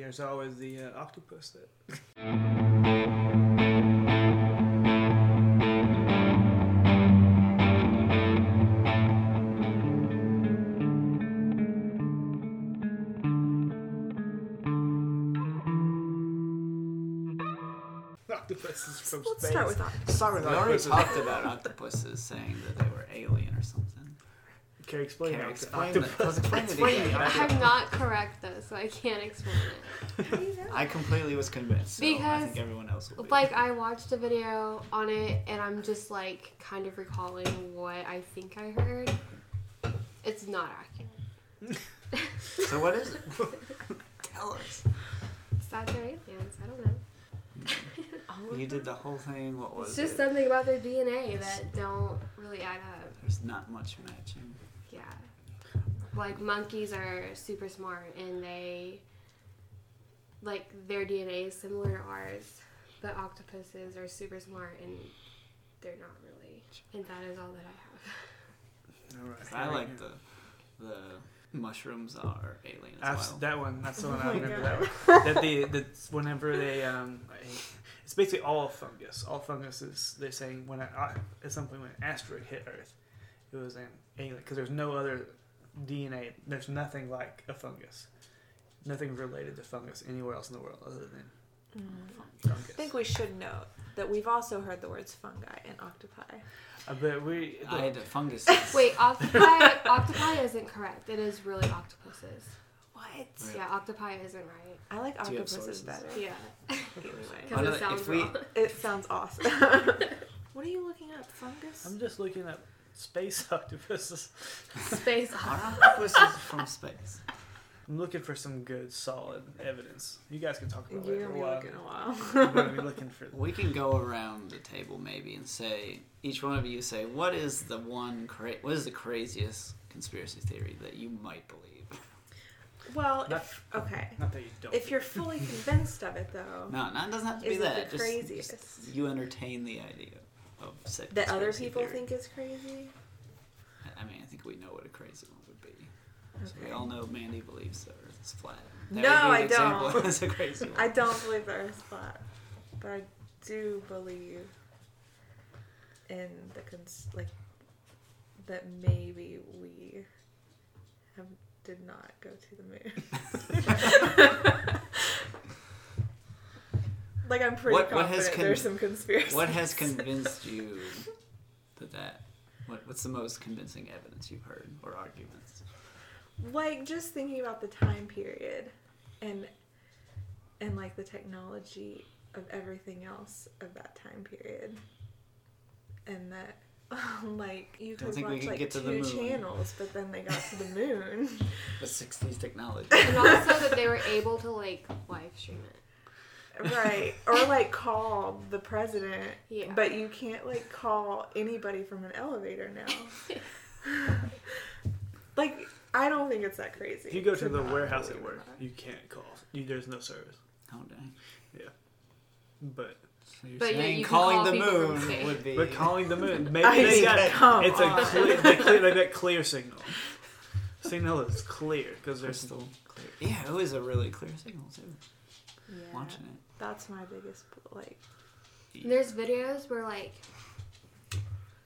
There's always the uh, octopus that. Octopuses from Let's space. start with octopus. Start with We already talked about octopuses saying that they were alien or something. Can you explain Can octo- explain the- octopus? explain it Explain again. the I- octopus. I'm not correct though, so I can't explain it. How do you know? I completely was convinced. So I Because, think everyone else will be. Like I watched a video on it, and I'm just like kind of recalling what I think I heard. It's not accurate. So what is it? Tell us. It's that. I don't know. You did the whole thing. What was It's just it? something about their DNA that don't really add up. There's not much matching. Yeah. Like monkeys are super smart and they like their DNA is similar to ours, but octopuses are super smart and they're not really. And that is all that I have. All right, 'Cause I like go. the the mushrooms are alien as That's, well. That one. That's the one Oh I remember. God. That one. That the that's whenever they um, it's basically all fungus. All fungus is they're saying when a, uh, at some point when an asteroid hit Earth, it was an alien because there's no other DNA. There's nothing like a fungus. Nothing related to fungus anywhere else in the world other than mm. fungus. I think we should note that we've also heard the words fungi and octopi. I bet we. I had a fungus. Wait, octopi octopi isn't correct. It is really octopuses. What? Really? Yeah, octopi isn't right. I like Do octopuses better. Yeah. Anyway, Because it sounds we- it sounds awesome. what are you looking at? Fungus? I'm just looking at space octopuses. Space octopus. octopuses from space? I'm looking for some good, solid evidence. You guys can talk about it You're for gonna a be while. looking a while. I'm gonna be looking for. We can go around the table maybe and say each one of you say what is the one cra- what is the craziest conspiracy theory that you might believe? well, Not- if, okay. Not that you don't. If you're fully convinced of it, though, No, no, it doesn't have to Is be it that. the Just- craziest? just you entertain the idea of said that other people theory. think is crazy. I- mean, I think we know what a crazy one would be. So we all know Mandy believes the Earth is flat. No, be an I don't. as a crazy one. I don't believe the Earth is flat, but I do believe in the cons- like that maybe we have did not go to the moon. like I'm pretty What- what has con- there's some conspiracy. What has convinced you that that? What, what's the most convincing evidence you've heard or arguments? like just thinking about the time period and and like the technology of everything else of that time period and that like you Don't could think we watch like get to the two moon. channels but then they got to the moon The '60s technology. And also that they were able to like live stream it. Right or like call the president Yeah. but you can't like call anybody from an elevator now like i don't think it's that crazy if you go to the warehouse at work, you can't call. You, there's no service. Oh dang. But So you're But saying you calling call the moon would be. but calling the moon, maybe I they got come it's a clear, they, clear, they got clear signal. Signal is clear because there's still clear. Yeah, it was a really clear signal too. Yeah, Watching it. that's my biggest like And There's videos where like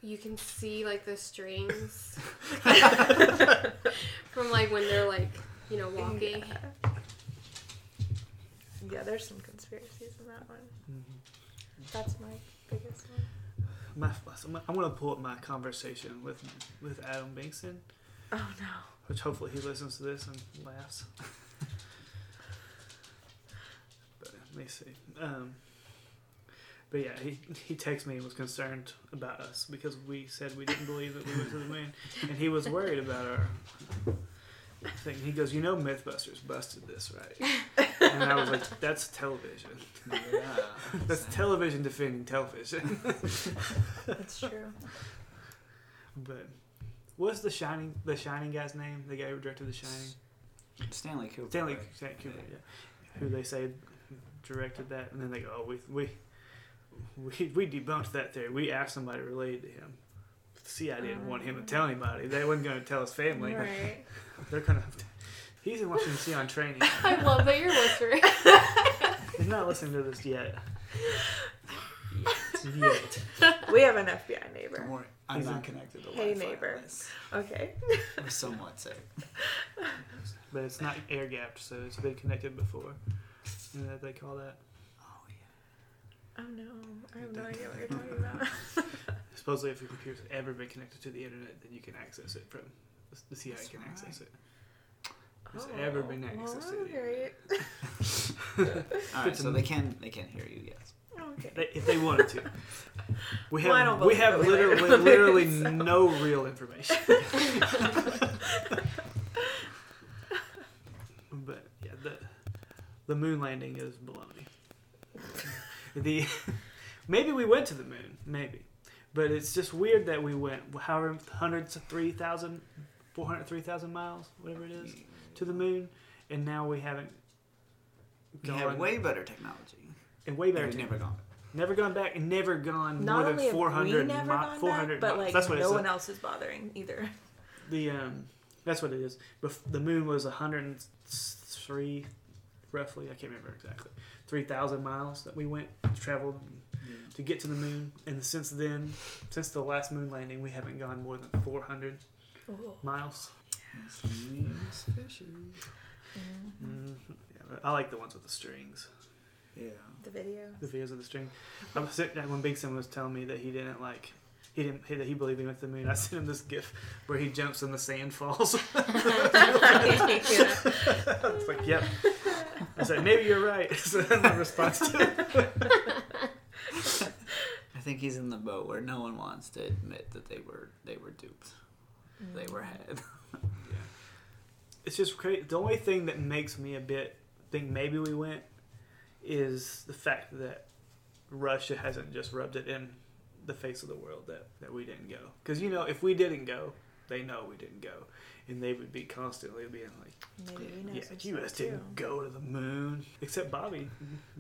you can see like the strings from like when they're like you know walking. Yeah. Yeah, there's some conspiracies in that one. Mhm. That's my biggest one. My, I'm gonna pull up my conversation with with Adam Bingston, Oh no. which hopefully he listens to this and laughs. but let me see. Um, but yeah, he he texted me and was concerned about us because we said we didn't believe that we went to the moon, and he was worried about our thing. He goes, "You know, MythBusters busted this, right?" And I was like, "That's television. Yeah. That's television defending television." That's true. But what's the Shining the Shining guy's name? The guy who directed The Shining, Stanley Kubrick. Stanley Stanley Kubrick, yeah. Who they say directed that, and then they go, "Oh, we we we, we debunked that theory. We asked somebody related to him. See, I didn't want him to oh. tell anybody. They wasn't going to tell his family. Right. They're gonna He's in Washington D.C. on training. I love that you're whispering. He's not listening to this yet. Yet. We have an FBI Don't neighbor. worry, I'm He's not connected to Hey, neighbor. Okay. We're somewhat safe. But it's not air gapped, so it's been connected before. You know they call that? Oh yeah. Oh no, I have no idea what you're talking about. Supposedly, if your computer's ever been connected to the internet, then you can access it from the CIA That's can right. access it. Has oh, ever been Oh, access well, to the great. All Good right, to so they can they can hear you. Yes. Okay. They, if they wanted to. We have Well, we have that we later literally, literally no real information. but yeah, the the moon landing is baloney. the maybe we went to the moon, maybe, but it's just weird that we went however hundreds of three thousand, four hundred three thousand miles, whatever it is, to the moon, and now we haven't. We have way better technology. and way better. We've tech- never gone. Never gone back and never gone Not more only than have 400 we never mi- gone 400 back, but like that's what no it's one else is bothering either. the um that's what it is. Bef- the moon was 103 roughly, I can't remember exactly. 3000 miles that we went traveled to get to the moon and since then, since the last moon landing, we haven't gone more than 400 miles. Fishes. Mm, yeah, I like the ones with the strings. Yeah. The video. The videos of the string. I was sitting when Big Sam was telling me that he didn't like he didn't he, that he believed he went to the moon. I sent him this gif where he jumps and the sand falls. Yeah. It's like, yep. I said, maybe you're right. So that's my response to it. I think he's in the boat where no one wants to admit that they were they were duped. They were mm. had. yeah. It's just crazy. The only thing that makes me a bit think maybe we went is the fact that Russia hasn't just rubbed it in the face of the world that, that we didn't go. Because, you know, if we didn't go, they know we didn't go. And they would be constantly being like, Maybe yeah, some U.S. didn't go to the moon. Except Bobby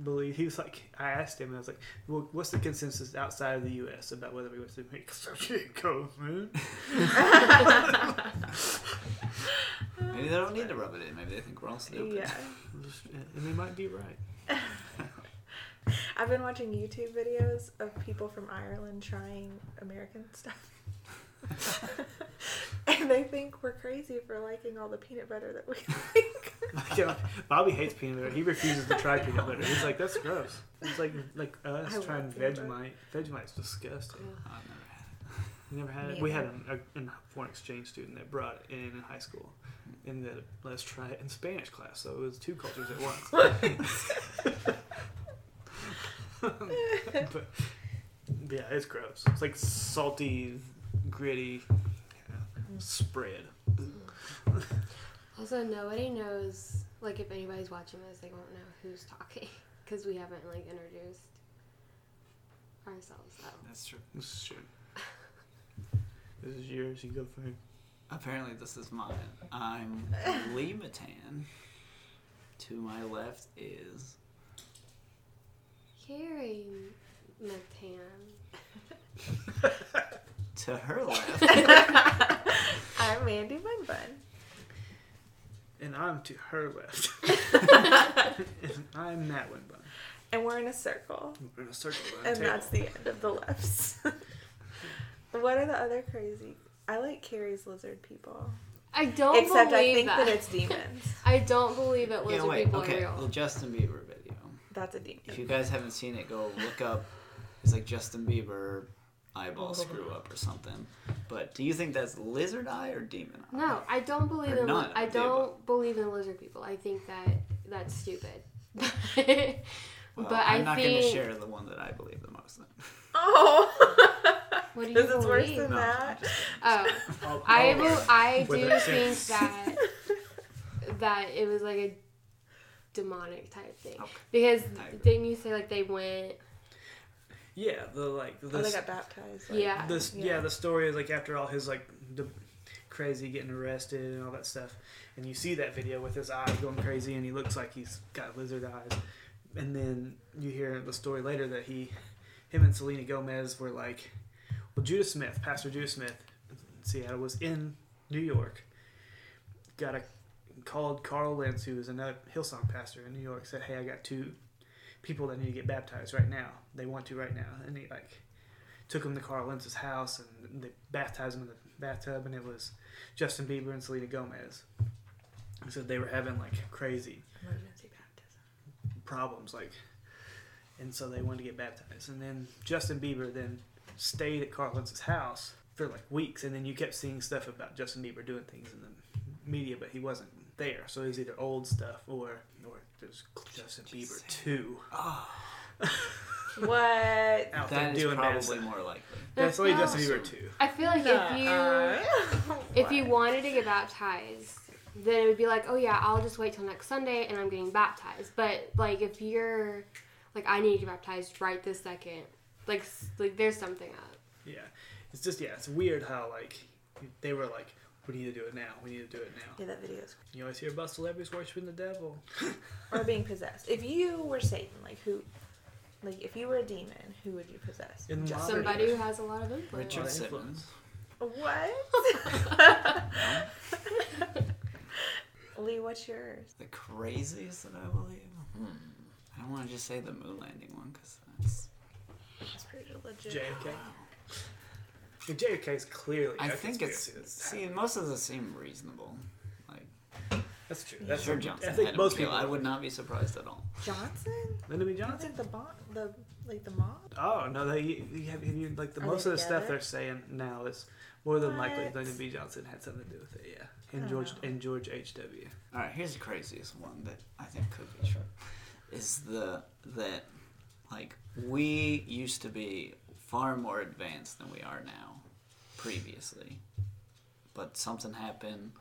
believed. He was like, I asked him, and I was like, well, what's the consensus outside of the U.S. about whether we went to the moon? So you didn't go to the moon. Maybe they don't need to rub it in. Maybe they think we're all stupid. Yeah. And they might be right. I've been watching YouTube videos of people from Ireland trying American stuff. and they think we're crazy for liking all the peanut butter that we like. Like, uh, Bobby hates peanut butter. He refuses to try peanut butter. He's like, that's gross. It's like like us I love trying peanut butter. Vegemite. Vegemite's disgusting. I've never had it. You never had it? We had either. a, a, a foreign exchange student that brought it in in high school, and that let us try it in Spanish class. So it was two cultures at once. but yeah, it's gross. It's like salty, gritty yeah, spread. Also, nobody knows. Like, if anybody's watching this, they won't know who's talking because we haven't like introduced ourselves. So. it. That's true. This is true. This is yours. You go for first. Apparently, this is mine. I'm Lee Matan. To my left is Carrie Matan. to her left. I'm Mandy Bun Bun. And I'm to her left. and I'm Matt Winbun. And we're in a circle. We're in a circle And table. that's the end of the lefts. what are the other crazy? I like Carrie's lizard people. I don't Except I think that. that. it's demons. I don't believe that yeah, wait. people Okay, are the. Justin Bieber video. That's a demon. If you guys haven't seen it, go look up. It's like Justin Bieber eyeball screw up or something. But do you think that's lizard eye or demon eye? No, I don't believe Or in. none I don't believe in lizard people. I think that that's stupid. Well, but I'm I not think. going to share the one that I believe the most. Then. Oh! What do you This is worse than No, that. Oh, I'll- I oh, I'll- I do think sense. that that it was like a demonic type thing Okay. because I didn't you say like they went? Yeah, the like the Oh, they got baptized. like- Yeah. this yeah. Yeah. the story is like after all his like the crazy getting arrested and all that stuff and you see that video with his eyes going crazy and he looks like he's got lizard eyes and then you hear the story later that he him and selena gomez were like well judah smith pastor judah smith in seattle was in new york got a called Carl Lentz, who was another Hillsong pastor in New York, said, "Hey, I got two people that need to get baptized right now. They want to right now." And he like took him to Carl Lentz's house and they baptized him in the bathtub, and it was Justin Bieber and Selena Gomez. Said they were having like crazy Emergency baptism. problems, like, and so they wanted to get baptized. And then Justin Bieber then stayed at Carl Lentz's house for like weeks, and then you kept seeing stuff about Justin Bieber doing things in the media, but he wasn't there. So it was either old stuff or or there's Justin Bieber two Oh, What? out there that is doing probably stuff. more likely. That's only That's Justin not- Bieber two. I feel like if you Nuh-uh. if you wanted to get baptized, then it would be like, oh yeah, I'll just wait till next Sunday and I'm getting baptized. But like if you're like I need to get baptized right this second, like like there's something up. Yeah, it's just yeah, it's weird how like they were like, we need to do it now. We need to do it now. Yeah, that video is. You always hear about celebrities worshiping the devil. Or being possessed. If you were Satan, like who? Like if you were a demon, who would you possess? In Just modern- Somebody who has a lot of influence. Richard of Simmons. What? Lee, what's yours? The craziest that I believe? Hmm. I don't want to just say the moon landing one because that's. That's pretty legit. JFK. Wow. Yeah, JFK is clearly. I think it's. conspiracy See, most of them seem reasonable. Like, that's true. That's sure, true. Johnson I think most people. I would not be surprised at all. Johnson? Lyndon B. Johnson. the bon- the like the mob. Oh no, they you have, have you like the Are most of the stuff they're saying now is more than likely What? Lyndon B. Johnson had something to do with it. Yeah, and oh, George know. and George H. W. All right, here's the craziest one that I think could be true. Is the that like we used to be far more advanced than we are now previously. But something happened,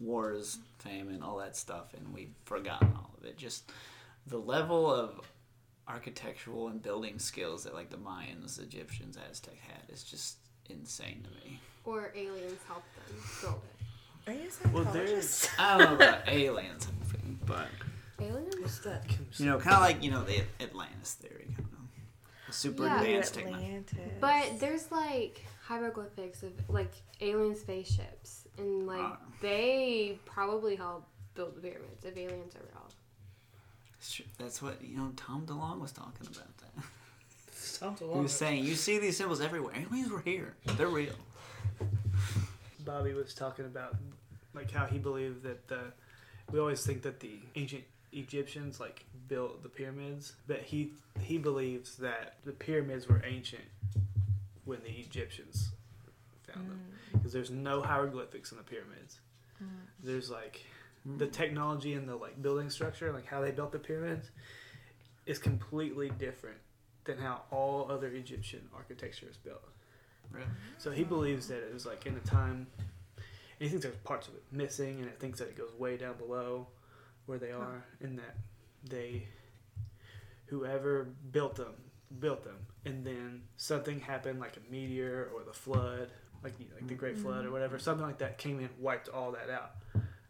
wars, famine, all that stuff, and we've forgotten all of it. Just the level of architectural and building skills that like the Mayans, Egyptians, Aztec had is just insane to me. Or aliens help them build it. Are you a Well, there's- I don't know about aliens, but Aliens? What's that? You know, kind of like you know the Atlantis theory, kind of super Yeah. advanced technology. Atlantis. But there's like hieroglyphics of like alien spaceships, and like Ah. they probably helped build the pyramids if aliens are real. That's what you know. Tom DeLonge was talking about that. Sounds a He was saying, "You see these symbols everywhere. Aliens were here. They're real." Bobby was talking about like how he believed that the we always think that the ancient Egyptians like built the pyramids, but he he believes that the pyramids were ancient when the Egyptians found them mm. because there's no hieroglyphics in the pyramids. Mm. There's like the technology and the like building structure, like how they built the pyramids, is completely different than how all other Egyptian architecture is built. Really? So he mm. believes that it was like in a time, and he thinks there's parts of it missing, and it thinks that it goes way down below where they are, and that they, whoever built them, built them, and then something happened like a meteor or the flood, like like the Great Flood or mm-hmm. whatever, something like that came in, wiped all that out,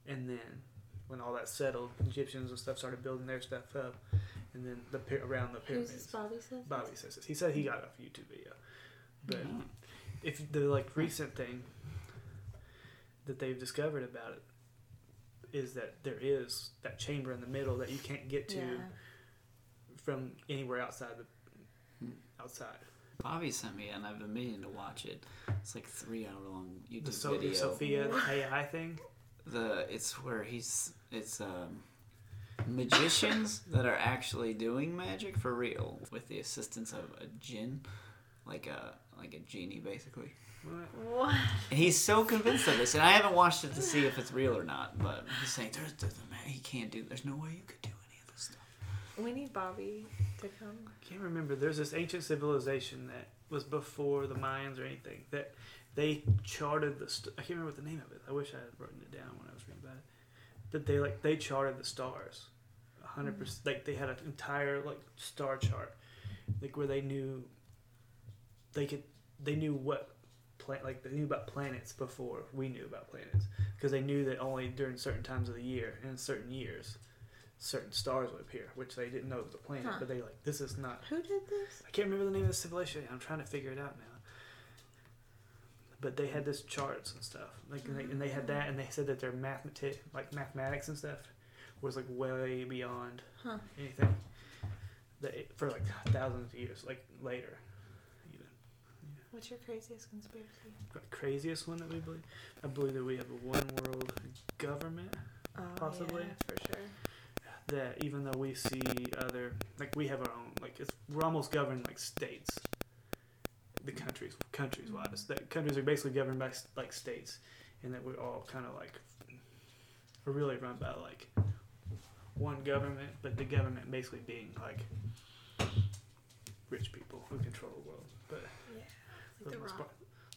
and then when all that settled, Egyptians and stuff started building their stuff up, and then the around the Who's pyramids. Bobby says? Bobby says this. He said he got it off a YouTube video, but if the like recent thing that they've discovered about it is that there is that chamber in the middle that you can't get to Yeah. from anywhere outside the. Outside. Bobby sent me, and I've been meaning to watch it. It's like three hour long YouTube The, so- the video. Sophia AI thing. The it's where he's it's um, magicians that are actually doing magic for real with the assistance of a jinn, like a like a genie basically. What? What? And he's so convinced of this, and I haven't watched it to see if it's real or not. But he's saying there's, there's a man he can't do. There's no way you could do any of this stuff. We need Bobby to come. I can't remember. There's this ancient civilization that was before the Mayans or anything that they charted the. St- I can't remember what the name of it. I wish I had written it down when I was reading about it. But they like they charted the stars, hundred mm-hmm. percent. Like they had an entire like star chart, like where they knew. They could. They knew what. Plant, like they knew about planets before we knew about planets because they knew that only during certain times of the year and certain years certain stars would appear which they didn't know was a planet Huh. but they like this is not Who did this? I can't remember the name of the civilization. I'm trying to figure it out now. but they had this charts and stuff. Like, and they, and they had that, and they said that their mathemati- like mathematics and stuff, was like way beyond Huh. anything that it, for like thousands of years, like later. Even What's your craziest conspiracy? the craziest one that we believe, I believe that we have a one world government. Oh, Possibly. yeah, for sure. That even though we see other, like we have our own, like it's we're almost governed like states. The countries, countries wise, that countries are basically governed by like states, and that we're all kind of like, we're really run by like one government, but the government basically being like rich people who control the world, but Yeah. Like the the most part,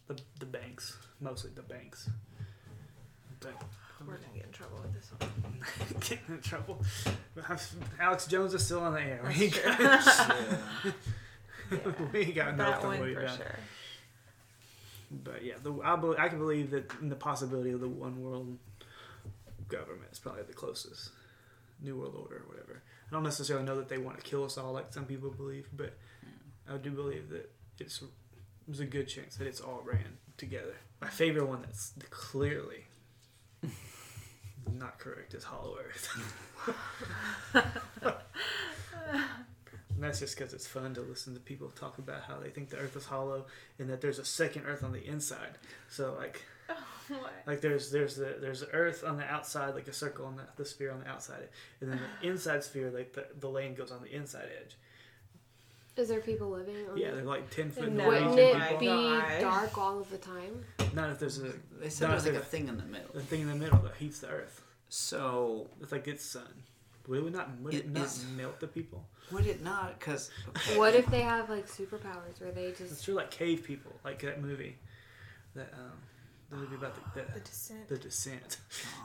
the the banks, mostly the banks. But We're gonna get in trouble with this one. getting in trouble. Alex Jones is still on the air. That's We true. ain't Yeah. Yeah. we ain't got that nothing one worried for about. sure. But yeah, the, I, bel I can believe that in the possibility of the one world government is probably the closest. New World Order or whatever. I don't necessarily know that they want to kill us all like some people believe, but I do believe that it's there's a good chance that it's all ran together. My favorite one that's clearly not correct is Hollow Earth. And that's just because it's fun to listen to people talk about how they think the Earth is hollow and that there's a second Earth on the inside. So like, oh, what? like there's there's the there's the Earth on the outside, like a circle on the, the sphere on the outside, and then the inside sphere, like the, the lane goes on the inside edge. Is there people living on Yeah, they're like ten foot No. Wouldn't it be God. dark all of the time? Not if there's a They said there's like a thing in the middle. the thing in the middle that heats the Earth. So It's like it's sun. Would it not would it, It not is- melt the people? would it not? Because What if they have like superpowers where they just? It's just true, like cave people, like that movie, that um, the movie about the The the, descent. the descent.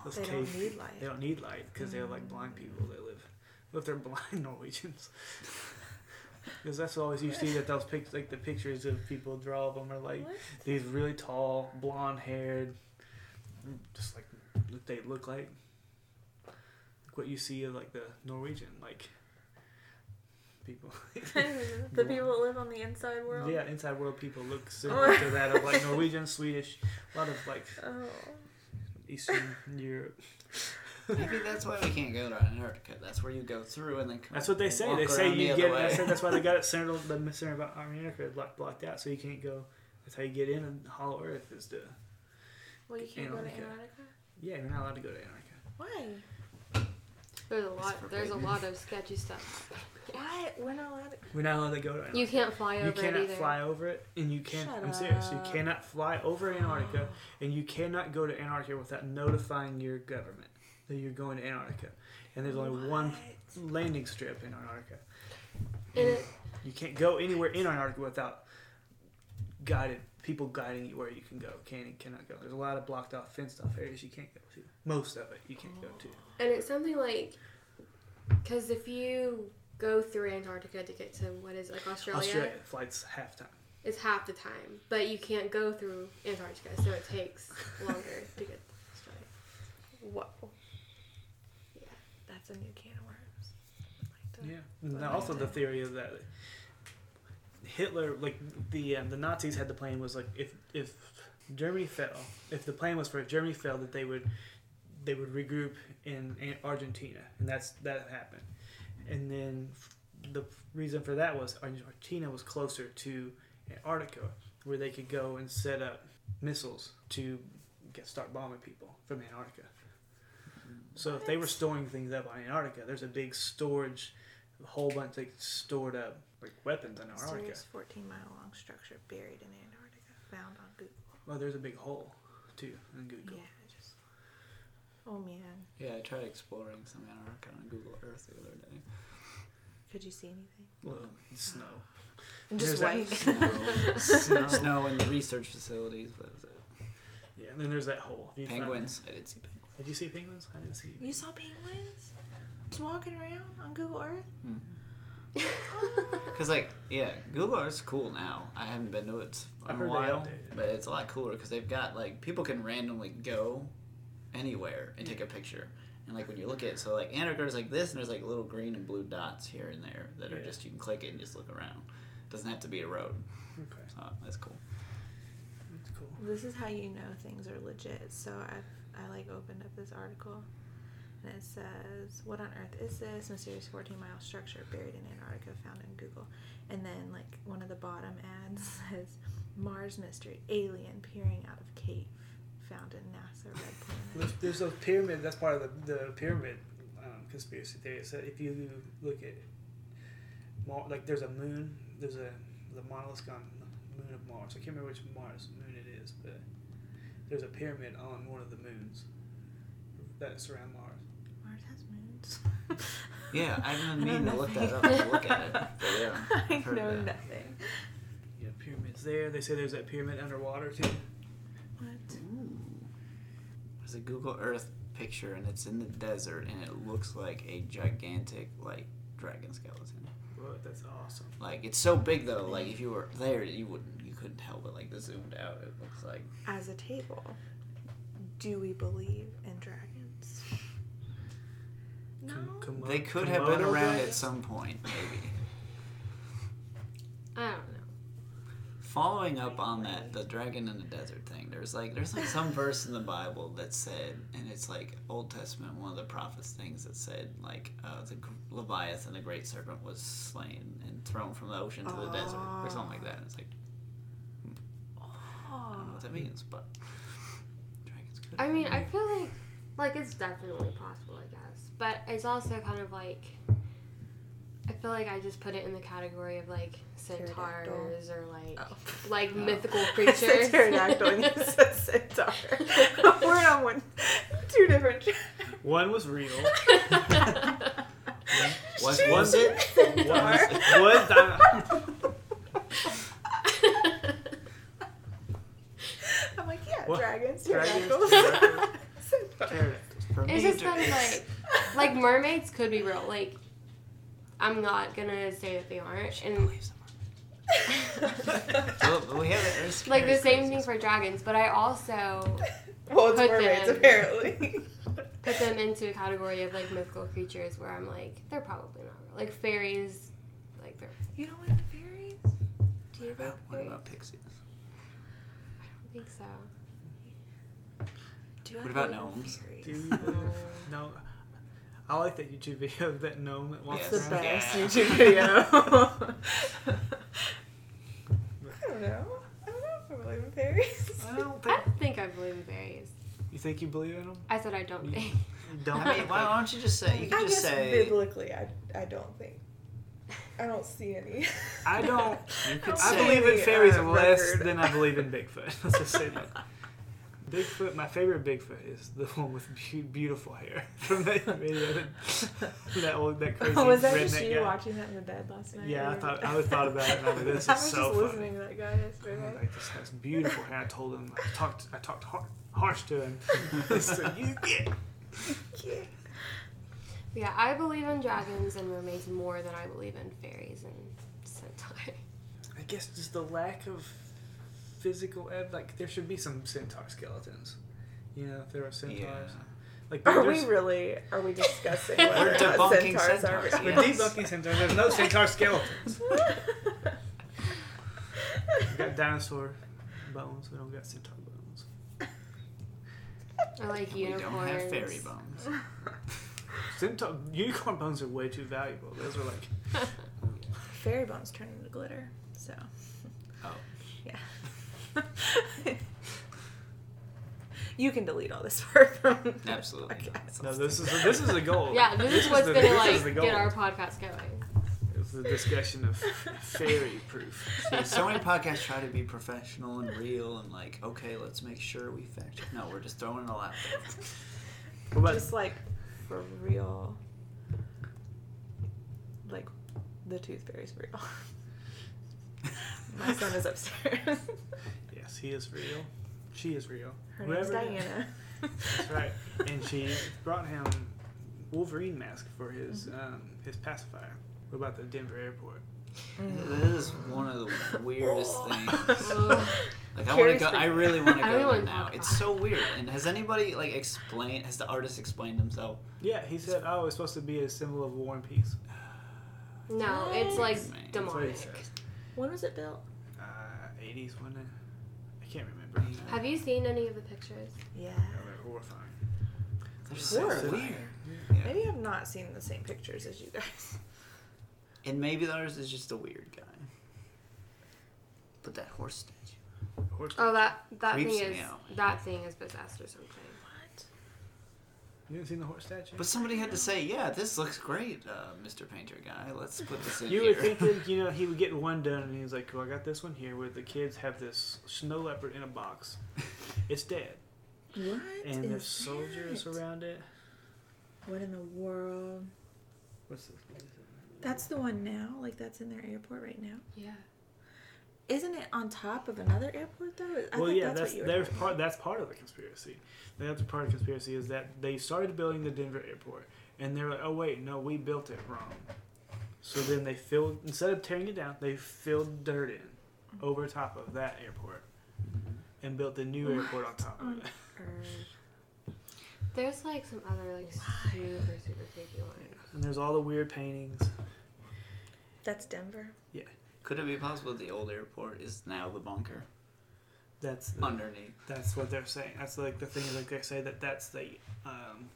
Those they cave don't need light. They don't need light because they're like blind people that live. What if they're blind Norwegians? Because that's always you see that those pic like the pictures of people draw of them are like What? these really tall, blonde haired, just like what they look like. Like what you see of like the Norwegian like people. the people that live on the inside world. Yeah, inside world people look similar to that of like Norwegian, Swedish, a lot of like Oh. Eastern Europe. maybe that's why we can't go to Antarctica. That's where you go through and then. come- That's what they say. They say around the you get. way. I said that's why they got it centered. On the center about Antarctica blocked, blocked out, so you can't go. That's how you get in. And Hollow Earth is the. Well, you can't go to Antarctica. Antarctica. Yeah, you're not allowed to go to Antarctica. Why? there's a lot there's a lot of sketchy stuff. Why? We're not allowed to. We're not allowed to go to Antarctica. You can't fly over You it cannot either. fly over it, and you can't. Shut I'm serious. You cannot fly over Antarctica, and you cannot go to Antarctica without notifying your government that you're going to Antarctica. And there's only one landing strip in Antarctica. And it, You can't go anywhere in Antarctica without guided people guiding you where you can go. Can and cannot go. There's a lot of blocked off, fenced off areas you can't go to. Most of it you can't go to. and it's something like because if you go through Antarctica to get to what is it, like Australia, Australia flights half time. it's half the time, but you can't go through Antarctica, so it takes longer to get to Australia. Whoa. That's a new can of worms. Like Yeah. And also the theory is that Hitler, like the um, the Nazis had the plan was like if if Germany fell, if the plan was for if Germany fell, that they would they would regroup in, in Argentina, and that's that happened. And then the reason for that was Argentina was closer to Antarctica, where they could go and set up missiles to get start bombing people from Antarctica. So if they were storing things up on Antarctica, there's a big storage, a whole bunch of stored up like weapons in Antarctica. Mysterious 14 mile long structure buried in Antarctica, found on Google. Well, there's a big hole too in Google. Yeah, just. Oh man, Yeah, I tried exploring some Antarctica on Google Earth the other day. could you see anything? Well, snow. Just There's white. Snow, snow in the research facilities. But was it? Yeah, and then there's that hole. You found- penguins. I did see penguins. Did you see penguins? I didn't see. you saw penguins just walking around on Google Earth. Hmm. Cause like yeah, Google Earth's cool now. I haven't been to it I in a while, but it's a lot cooler because they've got like people can randomly go anywhere and take a picture. And like when you look at it, so like Antarctica is like this, and there's like little green and blue dots here and there that are Yeah. just you can click it and just look around. It Doesn't have to be a road. Okay, So that's cool. that's cool. this is how you know things are legit. So I I like opened up this article, and it says, "What on earth is this mysterious 14 mile structure buried in Antarctica found in Google?" And then like one of the bottom ads says, "Mars mystery alien peering out of cave found in NASA red planet." there's a pyramid. That's part of the, the pyramid um, conspiracy theory. So if you look at, like, there's a moon. There's a the monolith on the moon of Mars. I can't remember which Mars moon it is, but there's a pyramid on one of the moons that surround Mars. Mars has moons. Yeah, I've been I meaning to look that up nothing. and look at it. But yeah, I I've heard know that. nothing. Yeah, pyramids there. They say there's that pyramid underwater too. What? Ooh. There's a Google Earth picture and it's in the desert and it looks like a gigantic like dragon skeleton. Well, that's awesome. Like it's so big though. Like if you were there, you wouldn't, you couldn't help but like the zoomed out. It looks like As a table, do we believe in dragons? No. Com- Komo- they could have been around dragons? at some point, maybe. I don't know. Following up on that, the dragon in the desert thing. There's like there's like some verse in the Bible that said, and it's like Old Testament, one of the prophets things that said like uh, the gr- Leviathan, the great serpent, was slain and thrown from the ocean to the desert or something like that. And it's like I don't know what that means, but dragons could. I mean, I feel like like it's definitely possible, I guess, but it's also kind of like I feel like I just put it in the category of like centaurs or like Oh. like Oh. mythical I said creatures. pterodactyl and you said centaur. We're on one, two different. One was real. Was She was said it? Centaur. Was that? I'm like, yeah, What? dragons, Dragons, pterodactyls. pterodactyls. Centaur. For It's just kind of like like mermaids could be real. Like I'm not gonna say that they aren't, and believes. Well, we have it. it's- like the same thing for dragons. But I also well, it's Put mermaids them- apparently. put them into a category of like mythical creatures where I'm like they're probably not real. Like fairies, like they're. you don't like fairies? Do you What like about, what about pixies? I don't think so. Do What like about gnomes? Do you believe- no. I like that YouTube video of that gnome that walks Yes. the around. best Yeah. YouTube video. I don't know. I don't know if I believe in fairies. I don't I think. don't think I believe in fairies. You think you believe in them? I said I don't You- think. You don't. I mean, why don't you just say? You can I just guess say. biblically, I, I don't think. I don't see any. I don't. You could I I say. believe in fairies uh, less record. than I believe in Bigfoot. Let's just say that. Bigfoot, my favorite Bigfoot is the one with be- beautiful hair from that video. That, that old, that crazy Oh, was that redneck just you guy. watching that in the bed last night? Yeah, I thought I was thought about it. And I was like, this is I was so just funny. listening to that guy yesterday. Like this has beautiful hair. I told him I talked I talked har- harsh to him. so you get. Yeah. Yeah, I believe in dragons and mermaids more than I believe in fairies and centaurs. I guess just the lack of physical ev- like there should be some centaur skeletons. You know, if there are centaurs. Yeah. Like Are we really? Are we discussing We're whether or not debunking centaurs, centaurs, are We're? Yes. debunking centaurs. There's no centaur skeletons. We got dinosaur bones. We don't got centaur bones. I like you. We don't have fairy bones. Centaur unicorn bones are way too valuable. Those are like Fairy bones turn into glitter. So. Yeah. you can delete all this part from Absolutely. podcast. no. This is this is the goal. Yeah, this, is what's the- gonna like get our podcast going. It's the discussion of fairy proof. See, so many podcasts try to be professional and real and like, okay, let's make sure we fact check. No, we're just throwing it all out there. What about Just like for real. Like the tooth fairy's real. My son is upstairs. yes, he is real. She is real. Her name's Whoever. Diana. That's right. And she brought him Wolverine mask for his Mm-hmm. um, his pacifier. What about the Denver airport? This is one of the weirdest things. Like I want to go. I really want to go really there now. talk It's so weird. And has anybody like explained? Has the artist explained himself? Yeah, he said, "Oh, it's supposed to be a symbol of war and peace." No, it's like Man. What demonic. when was it built? 80s, wasn't it? I I can't remember. Have you seen any of the pictures? Yeah. Oh, they're horrifying. They're so Horrible. weird. Yeah. Yeah. Maybe I've not seen the same pictures as you guys. And maybe ours is just a weird guy. But that horse statue. Horse Oh, that that Creeps thing is that thing is possessed or something. What? You haven't seen the horse statue? But somebody had to say, yeah, this looks great, uh, Mr. Painter guy. Let's put this in You here. would think that you know he would get one done, and he's like, "Well, I got this one here, where the kids have this snow leopard in a box. It's dead, What? and is there's soldiers that? around it. What in the world? What's this? What is it? That's the one now. Like that's in their airport right now. Yeah. Isn't it on top of another airport though? I well, thought yeah, that's, that's what you were there's part about. that's part of the conspiracy. That's part of the conspiracy is that they started building the Denver airport, and they're like, "Oh wait, no, we built it wrong." So then they filled instead of tearing it down, they filled dirt in over top of that airport, and built the new airport on top of on it. Earth. There's like some other like super super creepy ones. And there's all the weird paintings. That's Denver. Could it be possible the old airport is now the bunker That's the, underneath? That's what they're saying. That's like the thing. is, Like they say that that's the um,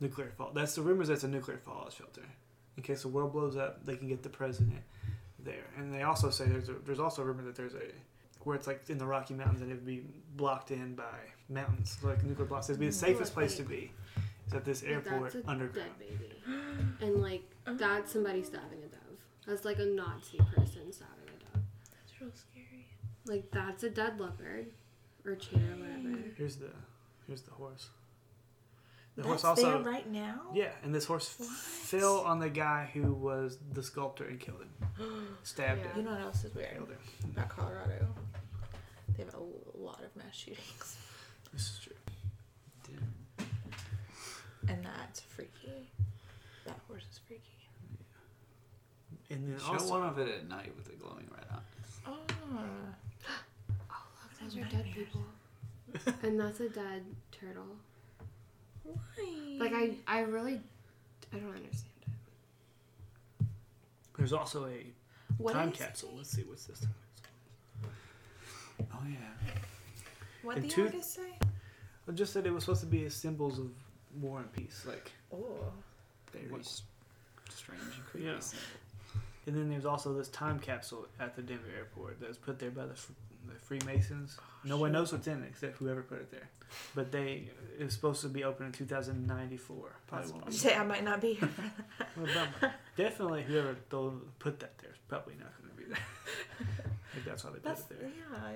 nuclear fault. That's the rumors. That's a nuclear fallout shelter. In case the world blows up, they can get the president there. And they also say there's a, there's also a rumor that there's a where it's like in the Rocky Mountains and it would be blocked in by mountains, like nuclear blocks. It'd be the safest place to be. Is at this But airport that's a underground. dead baby, and like that's somebody stabbing a dove. That's like a Nazi person stabbing a dove. That's real scary. Like that's a dead leopard or cheetah or whatever. Here's the here's the horse. The That's horse also there right now. Yeah, and this horse What? fell on the guy who was the sculptor and killed him. Stabbed Yeah. You know what else is weird Killed him. about Colorado? They have a lot of mass shootings, This is true. and that's freaky. That horse is freaky. And then Show also, one of it at night with the glowing red eyes. Oh. Oh look, those are dead people. and that's a dead turtle. Why? Like I, I really, I don't understand it. there's also a What time capsule. it? Let's see what's this time capsule. Oh yeah. What And the two- artist say? I just said it was supposed to be symbols of war and peace, like. Oh. Very What? s- strange and creepy. Yeah. symbol. And then there's also this time capsule at the Denver airport that was put there by the, the Freemasons. Oh, no one knows what's in it except whoever put it there. But they it was supposed to be open in 2094. Probably That's won't I say I might not be here for that. Well. Definitely whoever put that there is probably not going to be there. I that's why they put it there. yeah.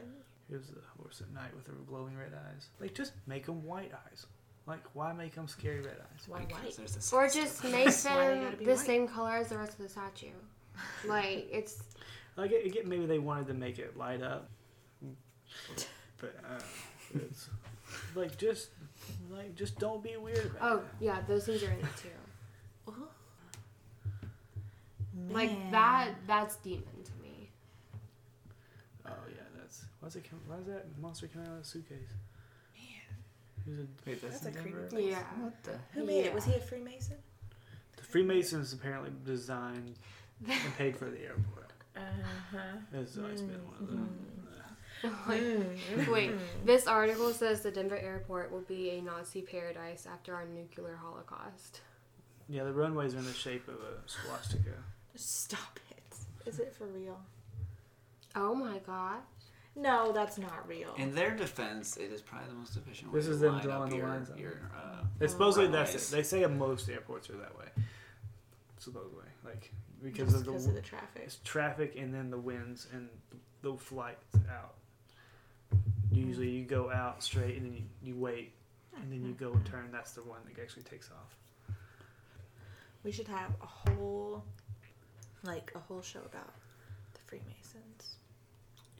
Here's the horse at night with the glowing red eyes. Like, just make them white eyes. Like, why make them scary red eyes? Why Because white? there's a Or sex just make That's why they them the white. same color as the rest of the statue. Like it's Like, I get maybe they wanted to make it light up, but uh, it's like just like just don't be weird about oh it. yeah, those things are in it too. Oh. Like that, that's demon to me. Oh yeah, that's why's it come? Why is that monster coming out of a suitcase? Man. A, Wait, that's, That's a creepy place. Yeah. What the? Who made it? Was he a Freemason? the Freemasons apparently designed and paid for the airport. Uh huh. It's always been one of them. Like, Wait, this article says the Denver airport will be a Nazi paradise after our nuclear holocaust. Yeah, the runways are in the shape of a swastika. Stop it. Is it for real? Oh my god. No, that's not real. In their defense, it is probably the most efficient way This to is them line drawing up the your, lines on your it. uh, It's supposedly that's runways. it. They say most airports are that way. Supposedly, like because Just of the, because of the traffic. it's traffic and then the winds and the flights out. Usually, you go out straight and then you, you wait and then you go and turn. That's the one that actually takes off. We should have a whole, like a whole show about the Freemasons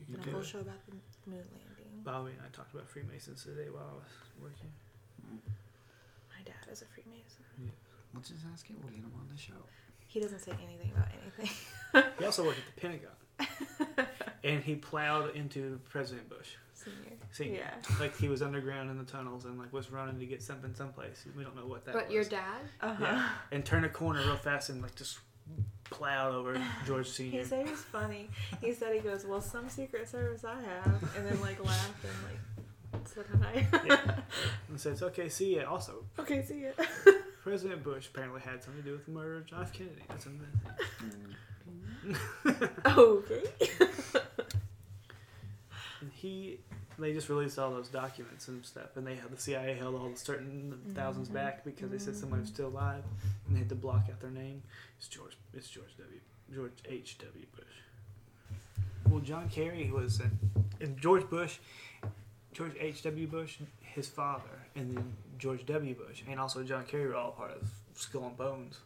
You and can a whole it. show about the moon landing. Bobby and I talked about Freemasons today while I was working. My dad is a Freemason. We'll just ask it. We'll get him on the show. He doesn't say anything about anything. He also worked at the Pentagon, and he plowed into President Bush. Senior. Senior. Yeah. Like he was underground in the tunnels and like was running to get something someplace. We don't know what that but was. your dad? Uh huh. Yeah. And turn a corner real fast and like just plowed over George Senior. He said it was funny. He said he goes, "Well, some Secret Service I have," and then like laughed and like said hi. Yeah. And said, "It's okay. See ya." Also, okay, see ya. President Bush apparently had something to do with the murder of John F. Kennedy. That's another okay. And he, they just released all those documents and stuff, and they had the CIA held all the certain 1000s Mhm. back because they said somebody was still alive, and they had to block out their name. It's George. It's George W. George H. W. Bush. Well, John Kerry was, in, and George Bush, George H. W. Bush, his father, and then George W. Bush, and also John Kerry were all part of Skull and Bones,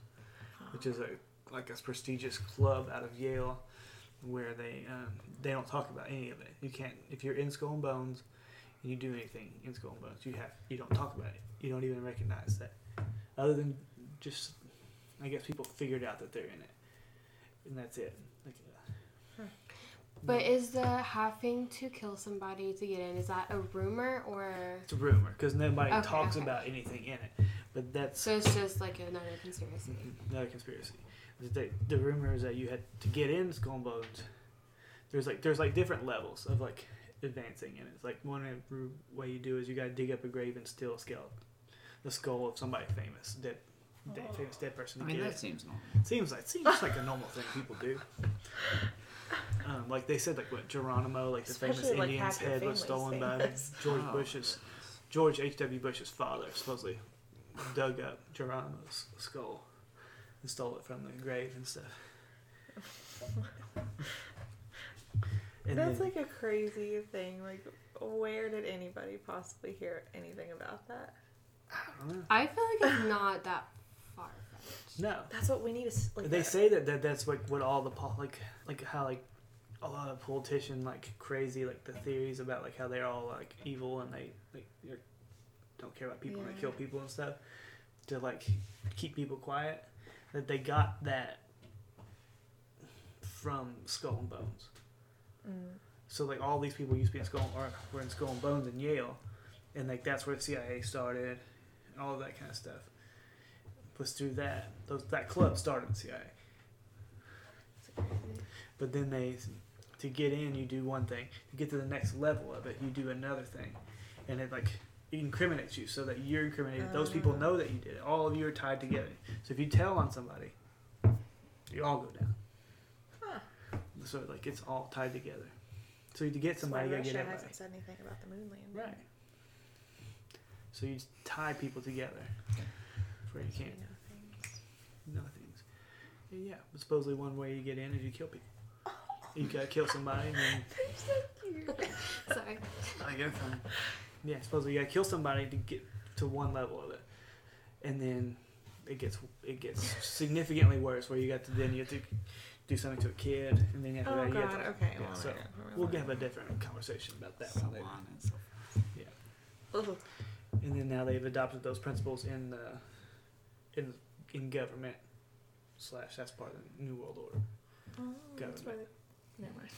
which is a like a prestigious club out of Yale where they um, they don't talk about any of it. You can't if you're in Skull and Bones and you do anything in Skull and Bones, you have you don't talk about it. You don't even recognize that, other than just I guess people figured out that they're in it, and that's it. Like, But is the having to kill somebody to get in is that a rumor or it's a rumor because nobody Okay, talks okay. about anything in it. But that's so it's just like another conspiracy? another conspiracy. The, the rumor is that you had to get in Skull and Bones. There's like there's like different levels of like advancing in it. It's like one way you do is you gotta dig up a grave and steal a skeleton, the skull of somebody famous, dead, dead famous dead person. I to mean, that it. seems normal. seems like seems like a normal thing people do. Um, like they said, like what Geronimo, like the famous Especially, like, Indian's head was stolen famous. by George Oh, Bush's George H. W. Bush's father supposedly dug up Geronimo's skull and stole it from the grave and stuff. And That's then- like a crazy thing. Like, where did anybody possibly hear anything about that? I don't know. I feel like it's not that far fetched. No, That's what we need to. Like, they uh, say that, that that's like what all the pol- like like how like a lot of politician like crazy like the theories about like how they're all like evil and they like they're- don't care about people and they kill people and stuff to like keep people quiet that they got that from Skull and Bones. Mm. So like all these people used to be in Skull or were in Skull and Bones in Yale, and like that's where the CIA started, and all of that kind of stuff. Was through that those that club started in CIA. But then they, to get in, you do one thing. To get to the next level of it, you do another thing, and it like incriminates you so that you're incriminated. Those people Uh. know that you did it. All of you are tied together. So if you tell on somebody, you all go down. Huh. So like it's all tied together. So to get somebody, you Russia get everybody. hasn't said anything about the moon landing. Right. So you tie people together, where you can't we know things. And yeah, but supposedly one way you get in is you kill people. You gotta kill somebody, and then They're so cute. Sorry. I get from. Yeah, supposedly you gotta kill somebody to get to one level of it, and then it gets it gets significantly worse where you got to then you have to do something to a kid, and then after Oh that you God. have to. Oh, okay. yeah, well, so yeah, we'll have a different conversation about that So one later. on and so Ugh. And then now they've adopted those principles in the in in government slash that's part of the New World Order. Oh, that's why Government. they, never mind.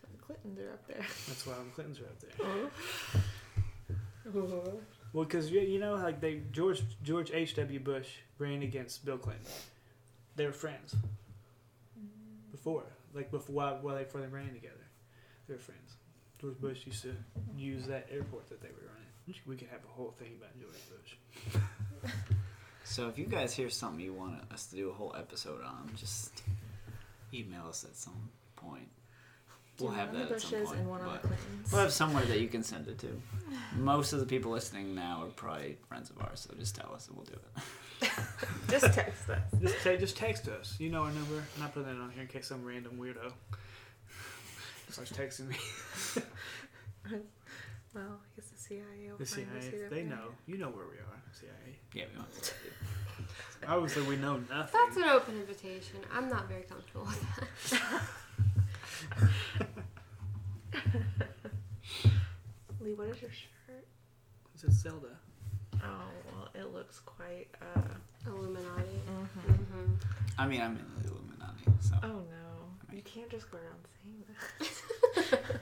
So the Clintons are up there. That's why the Clintons are up there. Oh. Well, because you, you know, like they George George H. W. Bush ran against Bill Clinton. They were friends mm. before, like before while, while they before they ran together. They were friends. George Bush used to use that airport that they were running. We could have a whole thing about George Bush. So if you guys hear something you want us to do a whole episode on, just email us at some point. We'll Two have that at some point. and one on the but we'll have somewhere that you can send it to. Most of the people listening now are probably friends of ours, so just tell us and we'll do it. Just text us. Just te- just text us. You know our number. I'm not putting it on here in case some random weirdo starts texting me. Well, I guess the CIA will The find us CIA, they way. know. You know where we are. CIA. Yeah, we want to. Obviously, we know nothing. That's an open invitation. I'm not very comfortable with that. Lee, what is your shirt? It's a Zelda. Oh, well, it looks quite. Uh, Illuminati. mhm. hmm I mean, I'm in the Illuminati, so. Oh no, you can't just go around saying that.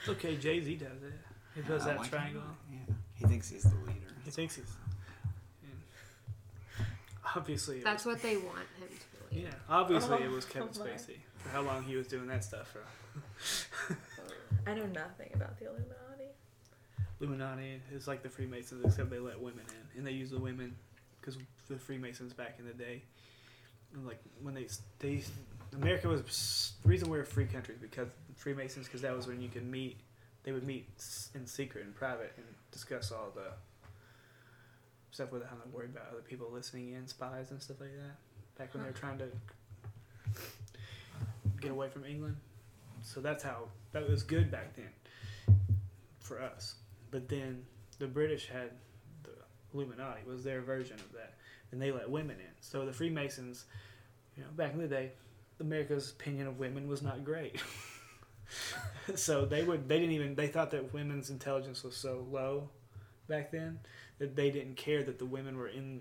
It's okay. Jay Z does it. He does that why triangle. I? Yeah, he thinks he's the leader. He thinks he's. yeah. Obviously, That's was- what they want him to believe. Yeah, obviously oh, it Oh, was Kevin my. Spacey for how long he was doing that stuff for. I know nothing about the Illuminati. Illuminati is like the Freemasons, except they let women in, and they use the women because the Freemasons back in the day, like when they they America was the reason we're a free country is because Freemasons because that was when you could meet. They would meet in secret and private and discuss all the stuff without having to worry about other people listening in, spies and stuff like that. Back when they were trying to get away from England, so that's how that was good back then for us. But then the British had the Illuminati was their version of that, and they let women in. So the Freemasons, you know, back in the day, America's opinion of women was not great. so they would they didn't even they thought that women's intelligence was so low back then that they didn't care that the women were in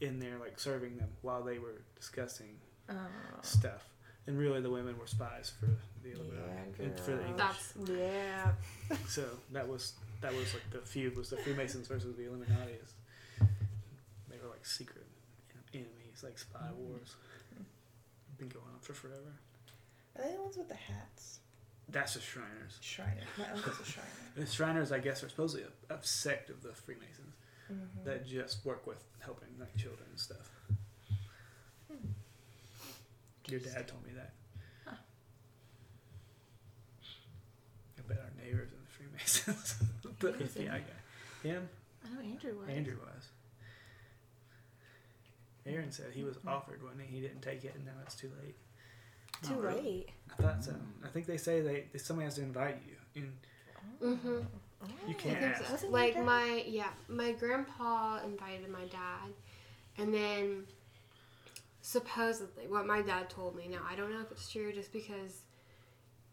in there like serving them while they were discussing Oh. stuff. And really, the women were spies for the Illuminati Yeah, and for the. English. That's Yeah. So that was that was like the feud was the Freemasons versus the Illuminati. They were like secret enemies, like spy mm-hmm. wars. Been going on for forever. Are they the ones with the hats? That's the Shriners. Shriner. My uncle's a Shriner. The Shriners, I guess, are supposedly a, a sect of the Freemasons Mhm. that just work with helping like children and stuff. Hmm. Your dad told me that. Huh. I bet our neighbors are the Freemasons. but is yeah, I got him. I know Andrew was. Andrew was. Aaron said he was Mhm. offered, wasn't he? He didn't take it, and now it's too late. Too Oh, really? late. I thought so. I think they say they that somebody has to invite you. And Mhm. Oh. You can't ask. so. Wasn't your Like dad? my yeah, my grandpa invited my dad, and then supposedly what my dad told me. Now I don't know if it's true, just because,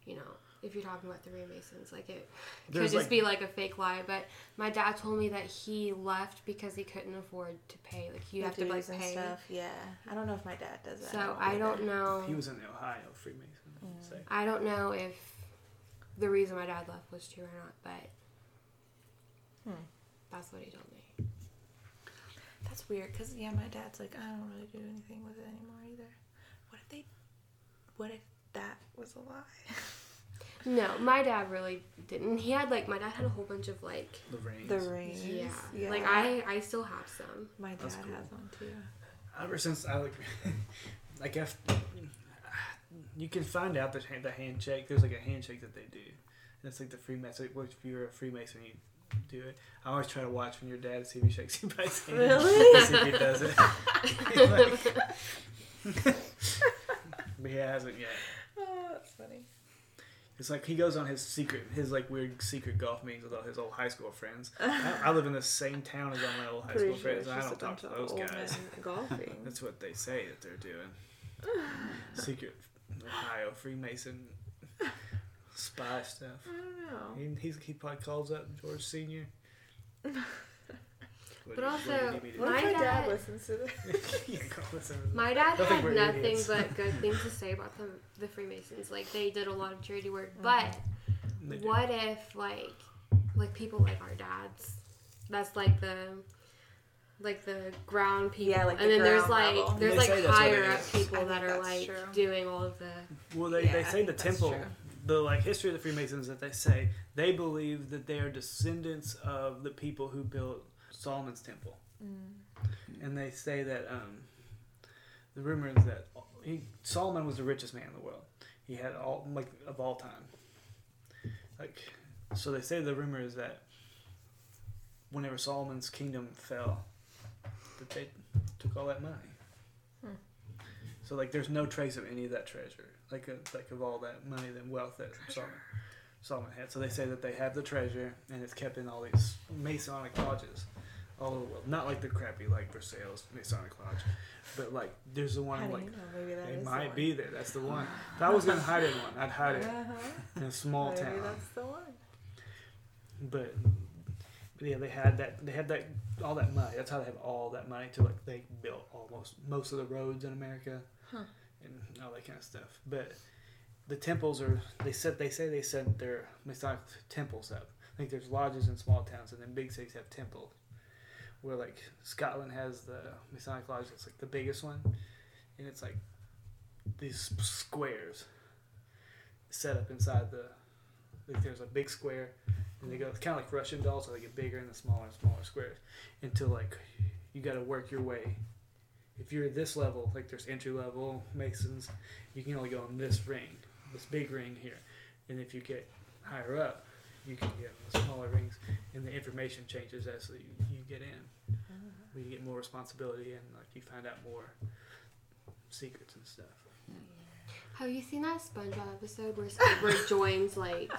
you know, if you're talking about the Freemasons, like it could just like- be like a fake lie. But my dad told me that he left because he couldn't afford to pay. Like you have to like dues and pay. stuff. Yeah. I don't know if my dad does that. So I don't know. he was in the Ohio Freemason. Mm. So I don't know if the reason my dad left was true or not, but Hmm. that's what he told me. That's weird because yeah, my dad's like I don't really do anything with it anymore either. What if they? What if that was a lie? No, my dad really didn't. He had like my dad had a whole bunch of like the rings. The rings. yeah, yeah. like I I still have some. My dad That's has cool. one too. Ever since I like, like if you can find out the the handshake. There's like a handshake that they do, and it's like the Freemason. Which if you're a Freemason, you do it. I always try to watch when your dad see if he shakes anybody's hand. Really? see if he does it. Like- but he hasn't yet. It's like he goes on his secret, his like weird secret golf meetings with all his old high school friends. I, I live in the same town as all my old high Pretty school sure friends, and I don't talk to those guys. golfing. That's what they say that they're doing. Secret Ohio Freemason spy stuff. I don't know. He, he's, he probably calls up George Senior. What But do you- what do you also, need me to What My my dad dad- listens to this? Yeah, listen to My dad They'll had nothing idiots. but good things to say about the the Freemasons. Like they did a lot of charity work, mm-hmm. but They do. what if like like people like our dads? That's like the like the ground people, Yeah, like the and then there's like level. there's They like say that's what it higher up people I that are like true. doing all of the Well, they, Yeah, they I say the temple, true. the like history of the Freemasons that they say they believe that they are descendants of the people who built Solomon's temple, Mm. and they say that um, the rumor is that he, Solomon was the richest man in the world. He had all like of all time. Like, so they say the rumor is that whenever Solomon's kingdom fell, that they took all that money. Hmm. So like, there's no trace of any of that treasure, like uh, like of all that money and wealth that Solomon, Solomon had. So they say that they have the treasure and it's kept in all these Masonic lodges all over the world. Not like the crappy like Versailles Masonic lodge, but like there's the one How like you know? Maybe that it might the be there. That's the one. If I was gonna hide in one, I'd hide it Uh-huh. in a small Maybe town. that's the one. But, but yeah, they had that. They had that all that money. That's how they have all that money to like they built almost most of the roads in America, Huh. and all that kind of stuff. But the temples are. They said they say they set their Masonic temples up. I think there's lodges in small towns, and then big cities have temples. Where like Scotland has the Masonic lodge, it's like the biggest one, and it's like these squares set up inside the. Like there's a big square, and they go kind of like Russian dolls, so they get bigger and the smaller and smaller squares until like you got to work your way. If you're this level, like there's entry level masons, you can only go on this ring, this big ring here, and if you get higher up, you can get smaller rings, and the information changes as you get in. Mm-hmm. Where you get more responsibility and like you find out more secrets and stuff. Have you seen that SpongeBob episode where Squidward joins like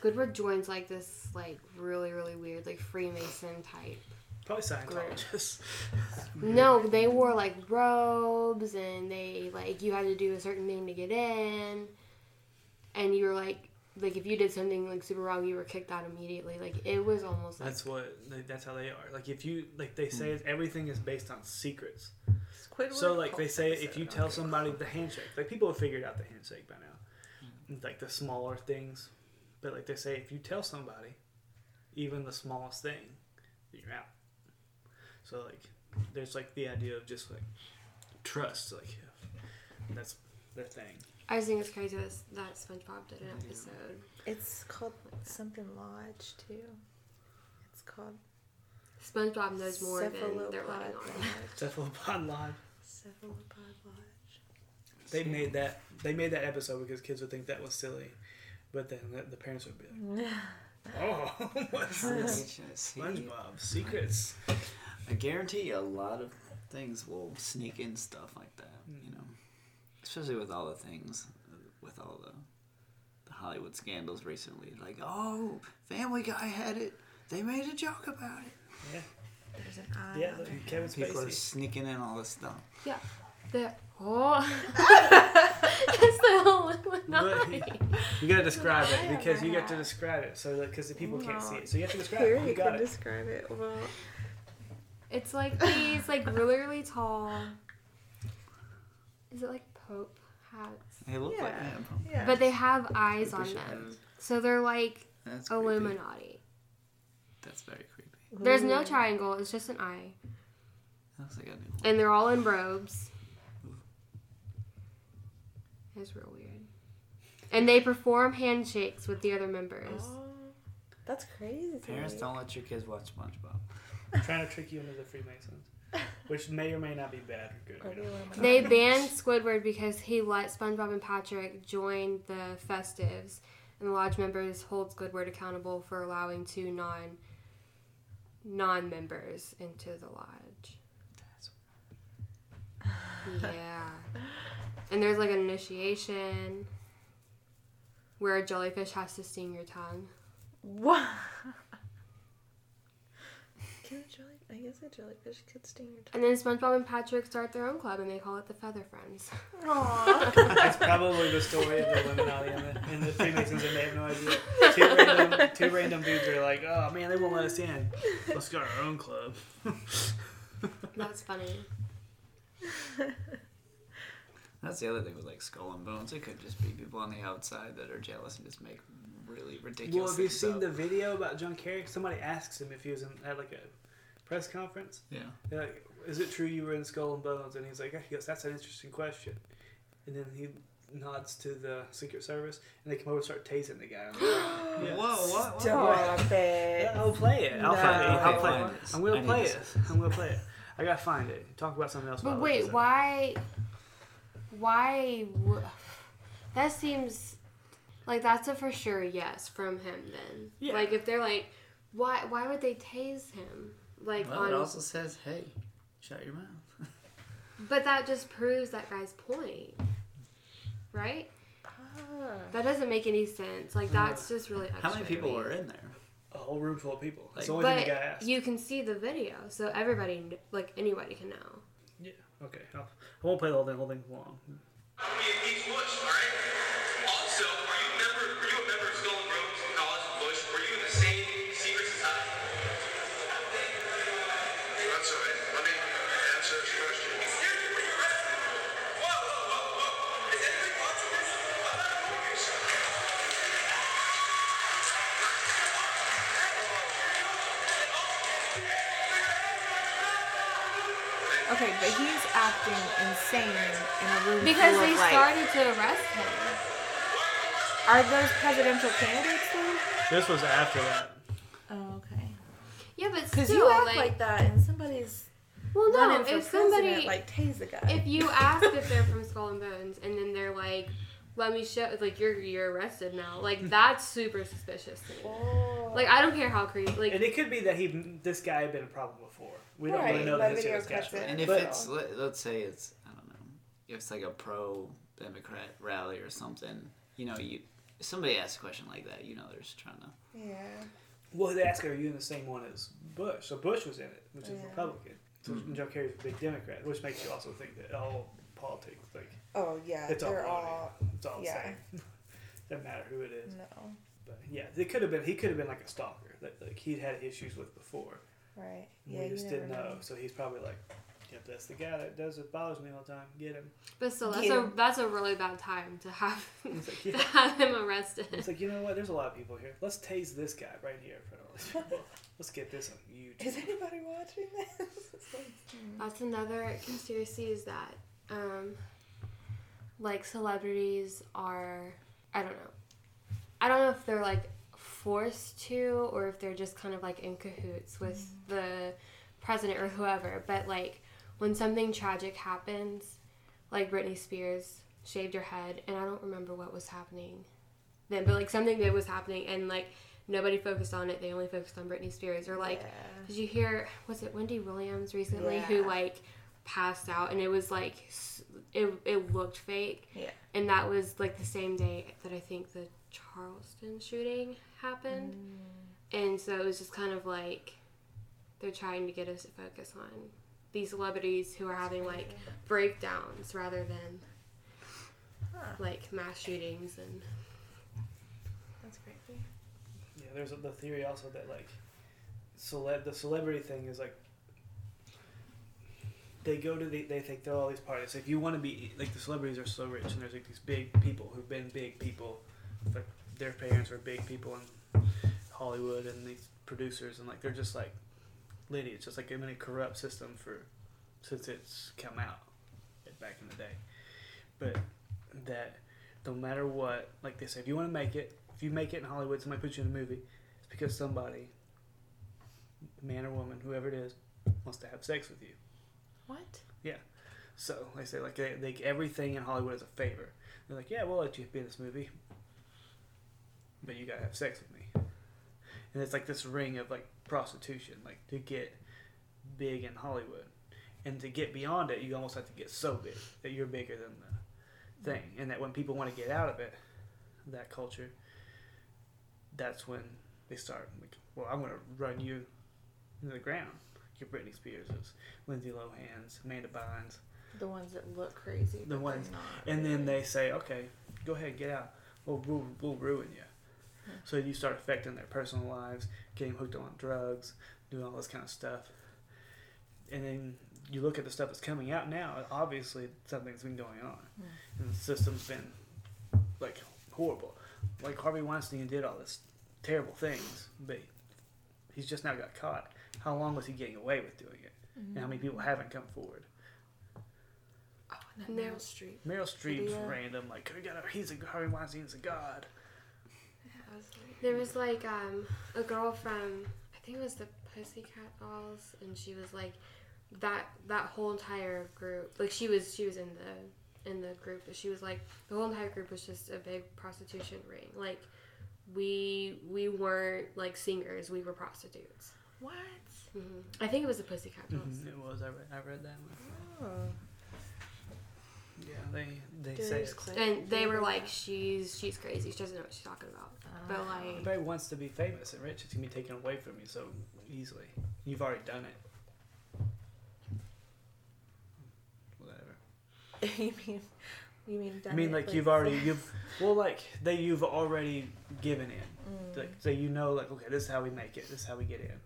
Squidward joins like this like really really weird like Freemason type. Probably Scientologists. No, they wore like robes and they like you had to do a certain thing to get in, and you were like like if you did something like super wrong, you were kicked out immediately. Like it was almost like That's what. they- That's how they are. Like if you like, they say hmm. everything is based on secrets. Squidward So like they cult say, if you tell okay. somebody the handshake, like people have figured out the handshake by now, hmm. like the smaller things. But like they say, if you tell somebody, even the smallest thing, you're out. So like, there's like the idea of just like trust. Like that's their thing. I just think it's crazy that, that SpongeBob did an episode. It's called something Lodge too. It's called SpongeBob knows more than they're Cephalopod letting on. Lodge. Cephalopod Live. Cephalopod Lodge. They made that. They made that episode because kids would think that was silly, but then the, the parents would be like, "Oh, what's this?" SpongeBob secrets. I guarantee a lot of things will sneak in stuff like that. You know, especially with all the things, uh, with all the the Hollywood scandals recently. Like, oh, Family Guy had it. They made a joke about it. Yeah, There's an eye. yeah. on Like there. People are sneaking in all this stuff. Yeah. The oh That's the whole Illuminati. You gotta describe it because you get to describe it. So because the people can't see it, so you have to describe Here it. you You got can it. describe it. Well, It's like these like really really tall. Is it like Pope hats? They look like Yeah. them. yeah. But they have eyes on them, hats. so they're like That's creepy. Illuminati. That's very creepy. There's no triangle. It's just an eye, That's like a new and they're all in robes. It's real weird. And they perform handshakes with the other members. Oh, that's crazy. Parents me. don't let your kids watch SpongeBob. I'm trying to trick you into the Freemasons, which may or may not be bad or good. Or you the know. Illuminati. They banned Squidward because he let SpongeBob and Patrick join the festives, and the lodge members hold Squidward accountable for allowing two non non members into the lodge. Yeah, and there's like an initiation where a jellyfish has to sting your tongue. What? Can a jelly? I guess a jellyfish could sting your tongue. And then SpongeBob and Patrick start their own club, and they call it the Feather Friends. Aww. That's probably the story of the Illuminati and the, and the Freemasons, and they have no idea. Two random, two random dudes are like, "Oh man, they won't let us in. Let's start our own club." That's funny. That's the other thing with like Skull and Bones. It could just be people on the outside that are jealous and just make really ridiculous. Well, have you things seen up. the video about John Kerry? Somebody asks him if he was in, at like a press conference. Yeah. They're like, "Is it true you were in Skull and Bones?" And he's like, "He goes, that's an interesting question." And then he nods to the Secret Service, and they come over and start tasing the guy. Yeah. Whoa! What? what? Stop it. Yeah, I'll play it. I'll No. play it. I'll Okay, play fine. it. I'm gonna play it. I'm gonna play it. I gotta find it. Talk about something else. But wait, episode. why? Why? W- that seems like that's a for sure yes from him. Then, Yeah. like if they're like, why? Why would they tase him? Like Well, it also says, "Hey, shut your mouth." but that just proves that guy's point, right? Ah. That doesn't make any sense. Like that's just really. Extra How many people me. were in there? A whole room full of people. That's the Like- only thing But the guy asked. you can see the video, so everybody, like anybody, can know. Yeah. Okay. I'll, I won't play the whole thing. Whole thing long. Okay, Okay, but he's acting insane in a room Because full they of, like, started to arrest him. Are those presidential candidates though? This was after that. Oh, okay. Yeah, but Because still, you act like, like, that, and somebody's well, no. running for If somebody, like tase the guy. if you ask if they're from Skull and Bones, and then they're like, "Let me show," like you're you're arrested now. Like hmm. that's super suspicious to me. oh. Like I don't care how creepy. Like And it could be that he, this guy had been a problem before. We don't Right, really know that the history of video this guy. cuts it. And if But- it's let, let's say it's I don't know, if it's like a pro Democrat rally or something, you know, you if somebody asks a question like that, you know, they're just trying to. yeah. Well, they ask are you in the same one as Bush? So Bush was in it, which is Yeah. Republican. So Mhm. Joe Kerry's a big Democrat, which makes you also think that all politics, like, Oh yeah, It's all they're wrong. all it's all Yeah. the same. Doesn't matter who it is. no. But yeah, it could have been. He could have been like a stalker that like he'd had issues with before. Right. and Yeah, we just didn't know. So he's probably like, yep, that's the guy that does it bothers me all the time. Get him. but still, that's Yeah. a that's a really bad time to have It's like, to have him arrested. It's like you know what? There's a lot of people here. Let's tase this guy right here in front of all these people. Let's get this on YouTube. Is anybody watching this? Like, hmm. That's another conspiracy is that um like celebrities are I don't know. I don't know if they're like forced to or if they're just kind of like in cahoots with mm-hmm. the president or whoever, but like when something tragic happens, like Britney Spears shaved her head and I don't remember what was happening then, but like something that was happening and like nobody focused on it, they only focused on Britney Spears or like yeah. did you hear? Was it Wendy Williams recently who like passed out, and it was like it it looked fake, Yeah. and that was like the same day that I think the Charleston shooting happened, Mm. and so it was just kind of like they're trying to get us to focus on these celebrities who are having like breakdowns rather than Huh. like mass shootings and That's crazy. Yeah, there's the theory also that like, celeb the celebrity thing is like. They go to the they think they're all these parties. If you want to be like the celebrities are so rich, and there's like these big people who've been big people, like their parents were big people in Hollywood, and these producers, and like they're just like lineage. It's just like been a corrupt system for since it's come out back in the day. But that no matter what, like they say, if you want to make it, if you make it in Hollywood, somebody puts you in a movie, it's because somebody, man or woman, whoever it is, wants to have sex with you. What? Yeah. So they say like they, they everything in Hollywood is a favor. They're like, yeah, we'll let you be in this movie, but you gotta have sex with me. And it's like this ring of like prostitution, like to get big in Hollywood, and to get beyond it, you almost have to get so big that you're bigger than the thing, and that when people want to get out of it, that culture, that's when they start like, well, I'm gonna run you into the ground. Your Britney Spearses, Lindsay Lohan's, Amanda Bynes. The ones that look crazy. The ones- not And then they say, okay, go ahead, get out. We'll, we'll, we'll ruin you. So you start affecting their personal lives, getting hooked on drugs, doing all this kind of stuff. And then you look at the stuff that's coming out now, obviously something's been going on. Hmm. And the system's been, like, horrible. Like, Harvey Weinstein did all this terrible things, but he's just now got caught. How long was he getting away with doing it? And how many mm-hmm. people haven't come forward? Oh, and No. that Meryl Streep. Meryl Streep's Video. random, like, we got he's a Harvey Weinstein's a god. Yeah, I was like, There was like um, a girl from I think it was the Pussycat Dolls, and she was like that that whole entire group. Like she was she was in the in the group, but she was like the whole entire group was just a big prostitution ring. Like we we weren't like singers, we were prostitutes. what? hmm I think it was the Pussycat Dolls. Mm-hmm. It was. I read. I read that one. Oh. Yeah, they they There's say it's, Claire And they were like, she's she's crazy. She doesn't know what she's talking about. But Ah. like, everybody wants to be famous and rich. It's gonna be taken away from you so easily. You've already done it. Whatever. you mean? You mean? I mean, like you've already you've well, like they you've already given in. Mm. Like so you know, like okay, this is how we make it. This is how we get in.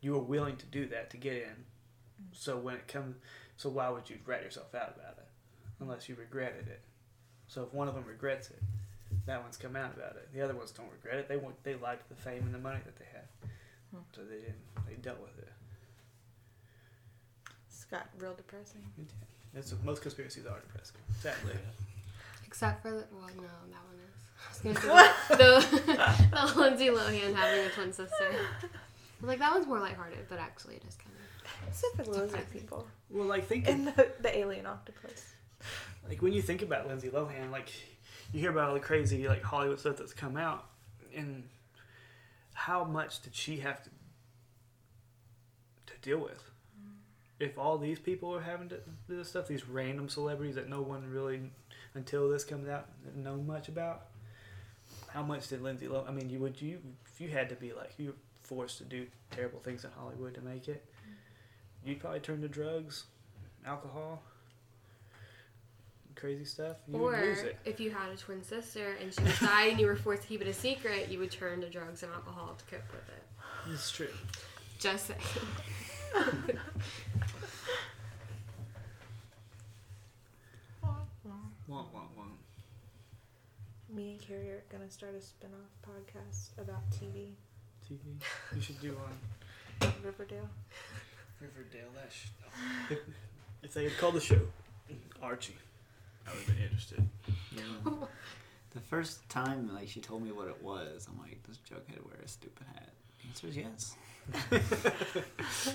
You were willing to do that to get in. So when it comes, so why would you rat yourself out about it, unless you regretted it? So if one of them regrets it, that one's come out about it. The other ones don't regret it. They want they liked the fame and the money that they had, Hmm. so they didn't. They dealt with it. It's got real depressing. That's what most conspiracies are depressing. Sadly. Except for the, well, no, that one is. I was gonna say the, the Lindsay Lohan having a twin sister. Like, that one's more lighthearted, but actually it is kind of. Except for the people Well, like think and the, the alien octopus. Like when you think about Lindsay Lohan, like you hear about all the crazy like Hollywood stuff that's come out, and how much did she have to to deal with? Mm. If all these people are having to do this stuff, these random celebrities that no one really, until this comes out, know much about, how much did Lindsay Lohan? I mean, you would you if you had to be like you were forced to do terrible things in Hollywood to make it, mm. you'd probably turn to drugs, alcohol, crazy stuff. You Or would lose it. if you had a twin sister and she was died and you were forced to keep it a secret, you would turn to drugs and alcohol to cope with it. It's true. Just saying. Wah, wah, wah. Me and Carrie are gonna start a spin-off podcast about TV. TV. You should do one. Riverdale. Riverdale. That sh- if, if they had called the show Archie, I would have been interested. The first time like she told me what it was, I'm like, this Jughead wear a stupid hat? The answer is yes.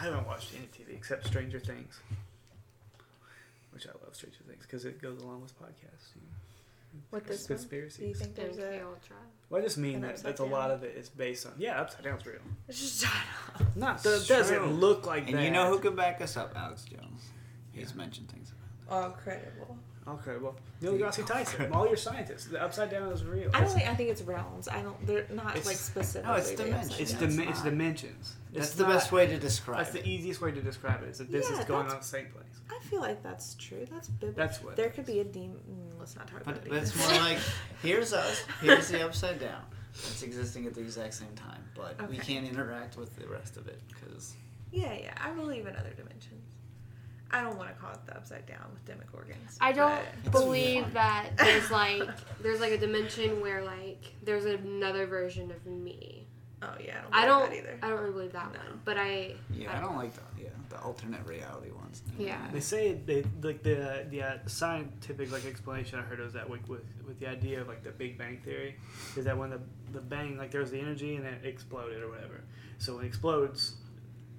I haven't watched any TV except Stranger Things, which I love Stranger Things because it goes along with podcasts. You know. What this one? Do you conspiracies? think there's a? Ultra. Well, I just mean An that Upside that's a lot Down? of it is based on. Yeah, Upside Down's real. Shut up. Not that It's it doesn't look like And that. you know who can back us up? Alex Jones. He's Yeah. mentioned things. Oh, credible. Okay, well, Neil deGrasse Tyson, all your scientists. The Upside Down is real. I don't think. I think it's realms. I don't. They're not It's- like specific. No, it's dimensions. It's, dim- it's it's dimensions. That's It's the not- best way to describe That's it. the easiest way to describe it. Is that this Yeah, is going on the same place. I feel like that's true. That's biblical. That's what. There could be a demon. mm, Let's not talk But, about but it's more like here's us, here's the upside down. It's existing at the exact same time, but we can't interact with the rest of it because Yeah, yeah. I believe in other dimensions. I don't want to call it the upside down with demogorgons. I don't believe fun. that there's like there's like a dimension where like there's another version of me. Oh yeah, I don't. I don't that either. I don't really believe that No. one, but I yeah, I don't like the yeah the alternate reality ones. Yeah. They say they like the the uh, scientific like explanation I heard was that like with with the idea of like the Big Bang theory is that when the the bang like there's the energy and it exploded or whatever. So when it explodes,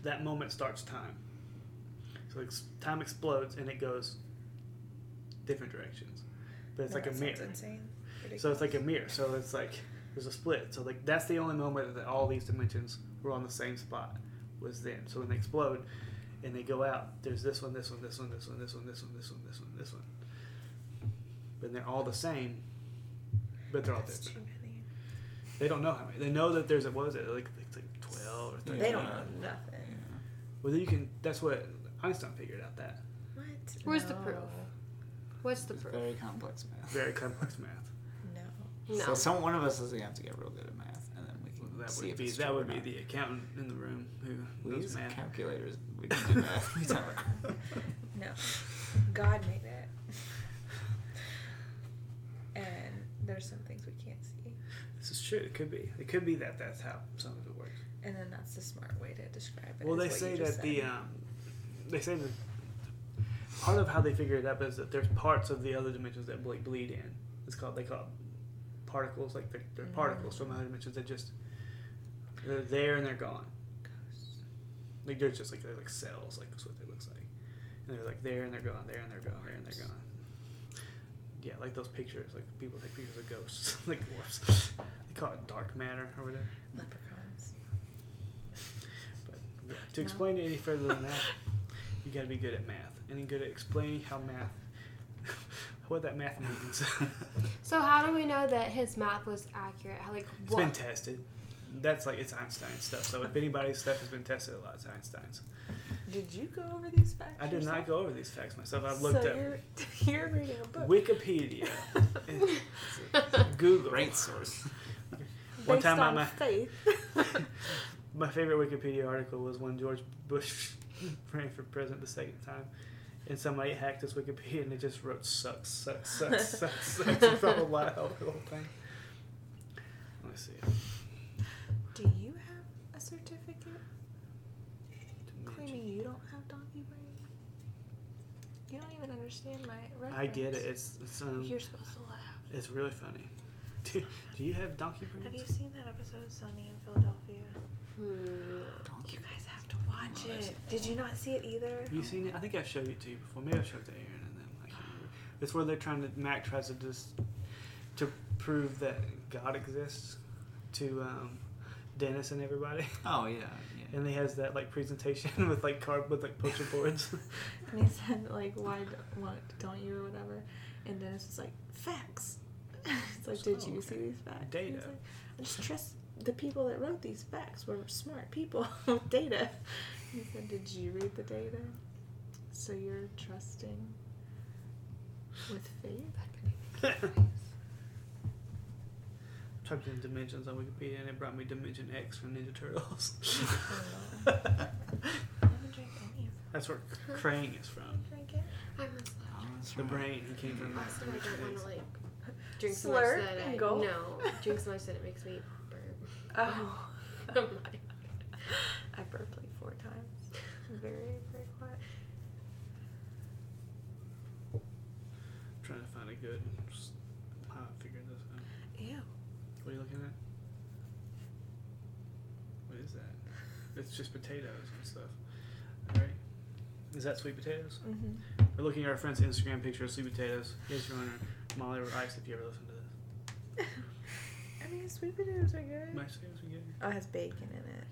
that moment starts time. So ex- time explodes and it goes different directions, but it's No, like a mirror. Insane. So it's like a mirror. So it's like there's a split. So like that's the only moment that all these dimensions were on the same spot was then. So when they explode and they go out, there's this one, this one, this one, this one, this one, this one, this one, this one, this one. But they're all the same, but they're all That's different. too many. They don't know how many. They know that there's a what was it like it's like twelve or thirteen. They don't know nothing. Well, you can. That's what Einstein figured out. That What? Where's the No. proof? what's the It's proof? very complex math. very complex math. No. No. So some one of us is gonna have to get real good at math, and then we can That see would if be it's that true or would be not. the accountant in the room who We knows use math. calculators. We can do math. We don't. No. God made it. and there's some things we can't see. This is true. It could be. It could be that that's how some of it works. And then that's the smart way to describe it. Well, is they what say you just that the said. um, they say that part of how they figure it out is that there's parts of the other dimensions that ble- bleed in. It's called they call it particles, like they're, they're mm-hmm. particles from other dimensions that just they're there and they're gone. Like they're just like they're like cells, like that's what it looks like, and they're like there and they're gone, there and they're gone, there and they're gone. Yeah, like those pictures, like people take pictures of ghosts, like dwarfs. They call it dark matter over there. leprechauns. But yeah, to No. explain it any further than that, you got to be good at math and good at explaining how math, what that math means. So how do we know that his math was accurate? How like it's what? been tested. That's like it's Einstein stuff. So if anybody's stuff has been tested, a lot it's Einstein's. Did you go over these facts? I did yourself? not go over these facts myself. I've looked so up You're, you're reading a book. Wikipedia, Google. Great source. One based time I on ma- faith. My favorite Wikipedia article was when George Bush ran for president the second time. And somebody hacked his Wikipedia and they just wrote sucks, sucks, sucks, sucks, sucks. and probably out the whole thing. Let me see. Do you have a certificate? claiming you don't have donkey brain? You don't even understand my reference. I get it. It's it's um, You're supposed to laugh. it's really funny. Do, do you have donkey Have you seen that episode of Sunny in Philadelphia? You guys have to watch it. Did you not see it either? Have you seen it? I think I've showed it to you before. Maybe I showed it to Aaron and then I can't remember. It's where they're trying to Mac tries to just to prove that God exists to um, Dennis and everybody, Oh yeah, yeah. and he has that like presentation with like card with like poster boards. And he said like, why, d- why don't you or whatever? And Dennis was like, facts. it's like, did Oh, you okay. see these facts? Data. He's like, I just trust the people that wrote these facts were smart people with data. He said, did you read the data? So you're trusting with faith? Typed in dimensions on Wikipedia and it brought me Dimension X from Ninja Turtles. I haven't drank any of That's where Krang is from. it. Drink it. I must laugh. Oh, The brain. He came from Also, I Dimension don't want to like drink so Slurp much that I gulp? no drink so much that it makes me burp. Oh. I'm like, I burped like four times. Very, very quiet. trying to find a good s- how I figured this out. Ew. What are you looking at? What is that? It's just potatoes and stuff. Alright. Is that sweet potatoes? Mm-hmm. We're looking at our friend's Instagram picture of sweet potatoes. Here's your owner, Molly or Ice, if you ever listen to this. I sweet potatoes are good. My potatoes are good. Oh, it has bacon in it.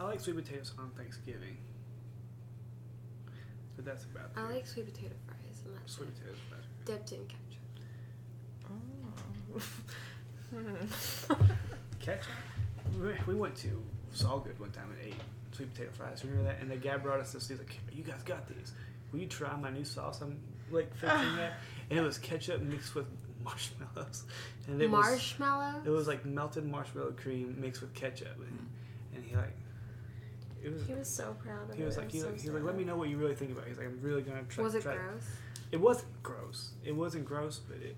I like sweet potatoes on Thanksgiving. But that's about it. I like sweet potato fries and that's sweet it. potatoes. are about dipped in ketchup. Oh. Ketchup. We- We went to Salgood one time and ate sweet potato fries. Remember that? And the guy brought us this. He's like, "You guys got these? Will you try my new sauce? I'm like fixing that." And it was ketchup mixed with marshmallows, and it was Marshmallow. it was like melted marshmallow cream mixed with ketchup, and, and he like it was. he was so proud of He it. was like, he, so like, he was like, let me know what you really think about it. He's like, I'm really gonna try. was it try gross? It wasn't gross. It wasn't gross, but it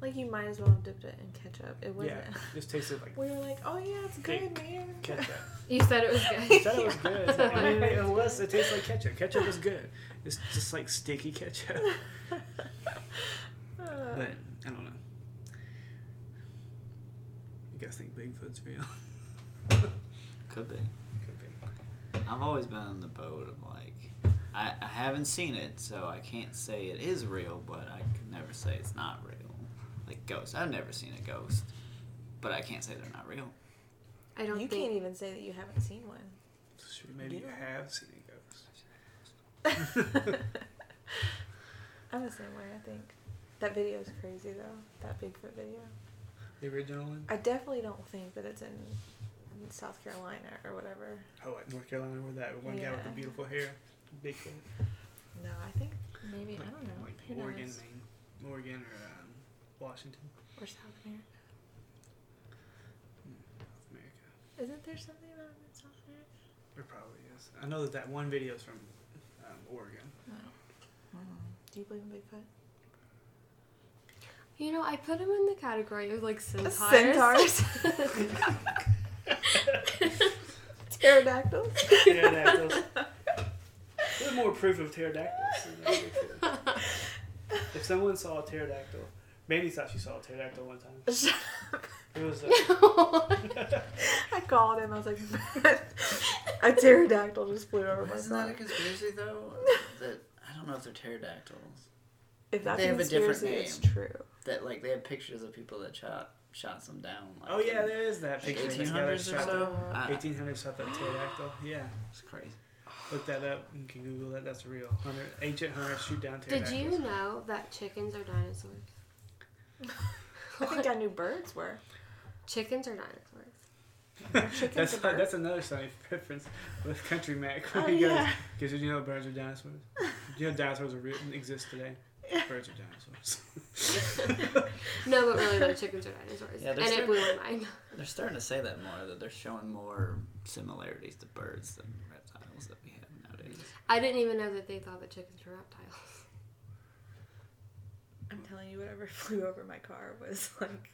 Like, you might as well have dipped it in ketchup. It wasn't. yeah, just tasted like We were like, oh yeah, it's good, man. ketchup. You said it was good. You said it was good. I mean, it was. It tastes like ketchup. Ketchup is good. It's just like sticky ketchup. But I don't know. You guys think Bigfoot's real? Could be. Could be. I've always been on the boat of like, I, I haven't seen it, so I can't say it is real, but I can never say it's not real. Like ghosts, I've never seen a ghost, but I can't say they're not real. I don't you think. can't even say that you haven't seen one. Sure, maybe you Yeah. have seen a ghost. I'm the same way, I think. That video is crazy, though. That Bigfoot video. The original one? I definitely don't think that it's in South Carolina or whatever. Oh, like North Carolina, where that one guy with the beautiful hair, big Bigfoot. No, I think maybe, I don't know. Like Who Oregon, knows? Maine, Oregon or um, Washington, Or South America. South America. Isn't there something about it in South America? There probably is. I know that that one video is from um, Oregon. No. Do you believe in Bigfoot? You know, I put him in the category of like centaurs. Centaurs. Pterodactyls. Pterodactyls. There's more proof of pterodactyls. if someone saw a pterodactyl, Mandy thought she saw a pterodactyl one time. Shut up. It was. Uh, I called him. I was like, a pterodactyl just flew over my Isn't that a conspiracy though? that I don't know if they're pterodactyls. If that's They a have a different conspiracy, it's true. That like they have pictures of people that shot shot some down. Like, oh yeah, there is that picture. This guy that 1800s or shot so. the- 1800 shot that pterodactyl. Yeah, It's crazy. look that up. You can Google that. That's real. Hunter, ancient hunters shoot down Did you know that chickens are dinosaurs? I think I knew birds were. Chickens are dinosaurs. That's a bird? that's another funny reference with Country Mac. Oh, yeah. Because you know birds are dinosaurs? Do you know dinosaurs are re- exist today? Birds are dinosaurs. No, but really, though, chickens are dinosaurs. Yeah, and they're it still- blew my mind. They're starting to say that more. That they're showing more similarities to birds than reptiles that we have nowadays. I didn't even know that they thought that chickens were reptiles. I'm telling telling you whatever flew over my car was like.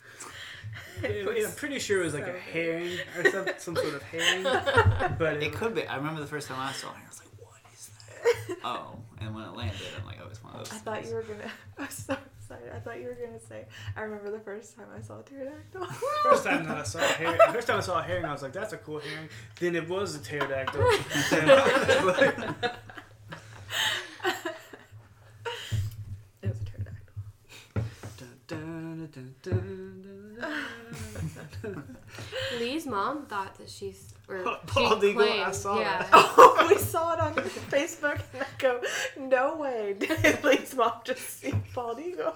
Yeah, was I'm pretty sure it was like so a herring or some, some sort of herring. But It could be. I remember the first time I saw it, I was like, "What is that?" oh, and when it landed, I'm like, "Oh, it's one of those." I thought you were gonna. I was so excited. I thought you were gonna say. I remember the first time I saw a pterodactyl. First time that I saw a herring, first time I saw a herring, I was like, "That's a cool herring." Then it was a pterodactyl. it was a pterodactyl. Lee's mom thought that she's or Bald she eagle, I claimed- saw yeah. that. Oh, we saw it on Facebook, and I go, "No way!" Did Lee's mom just see a bald eagle?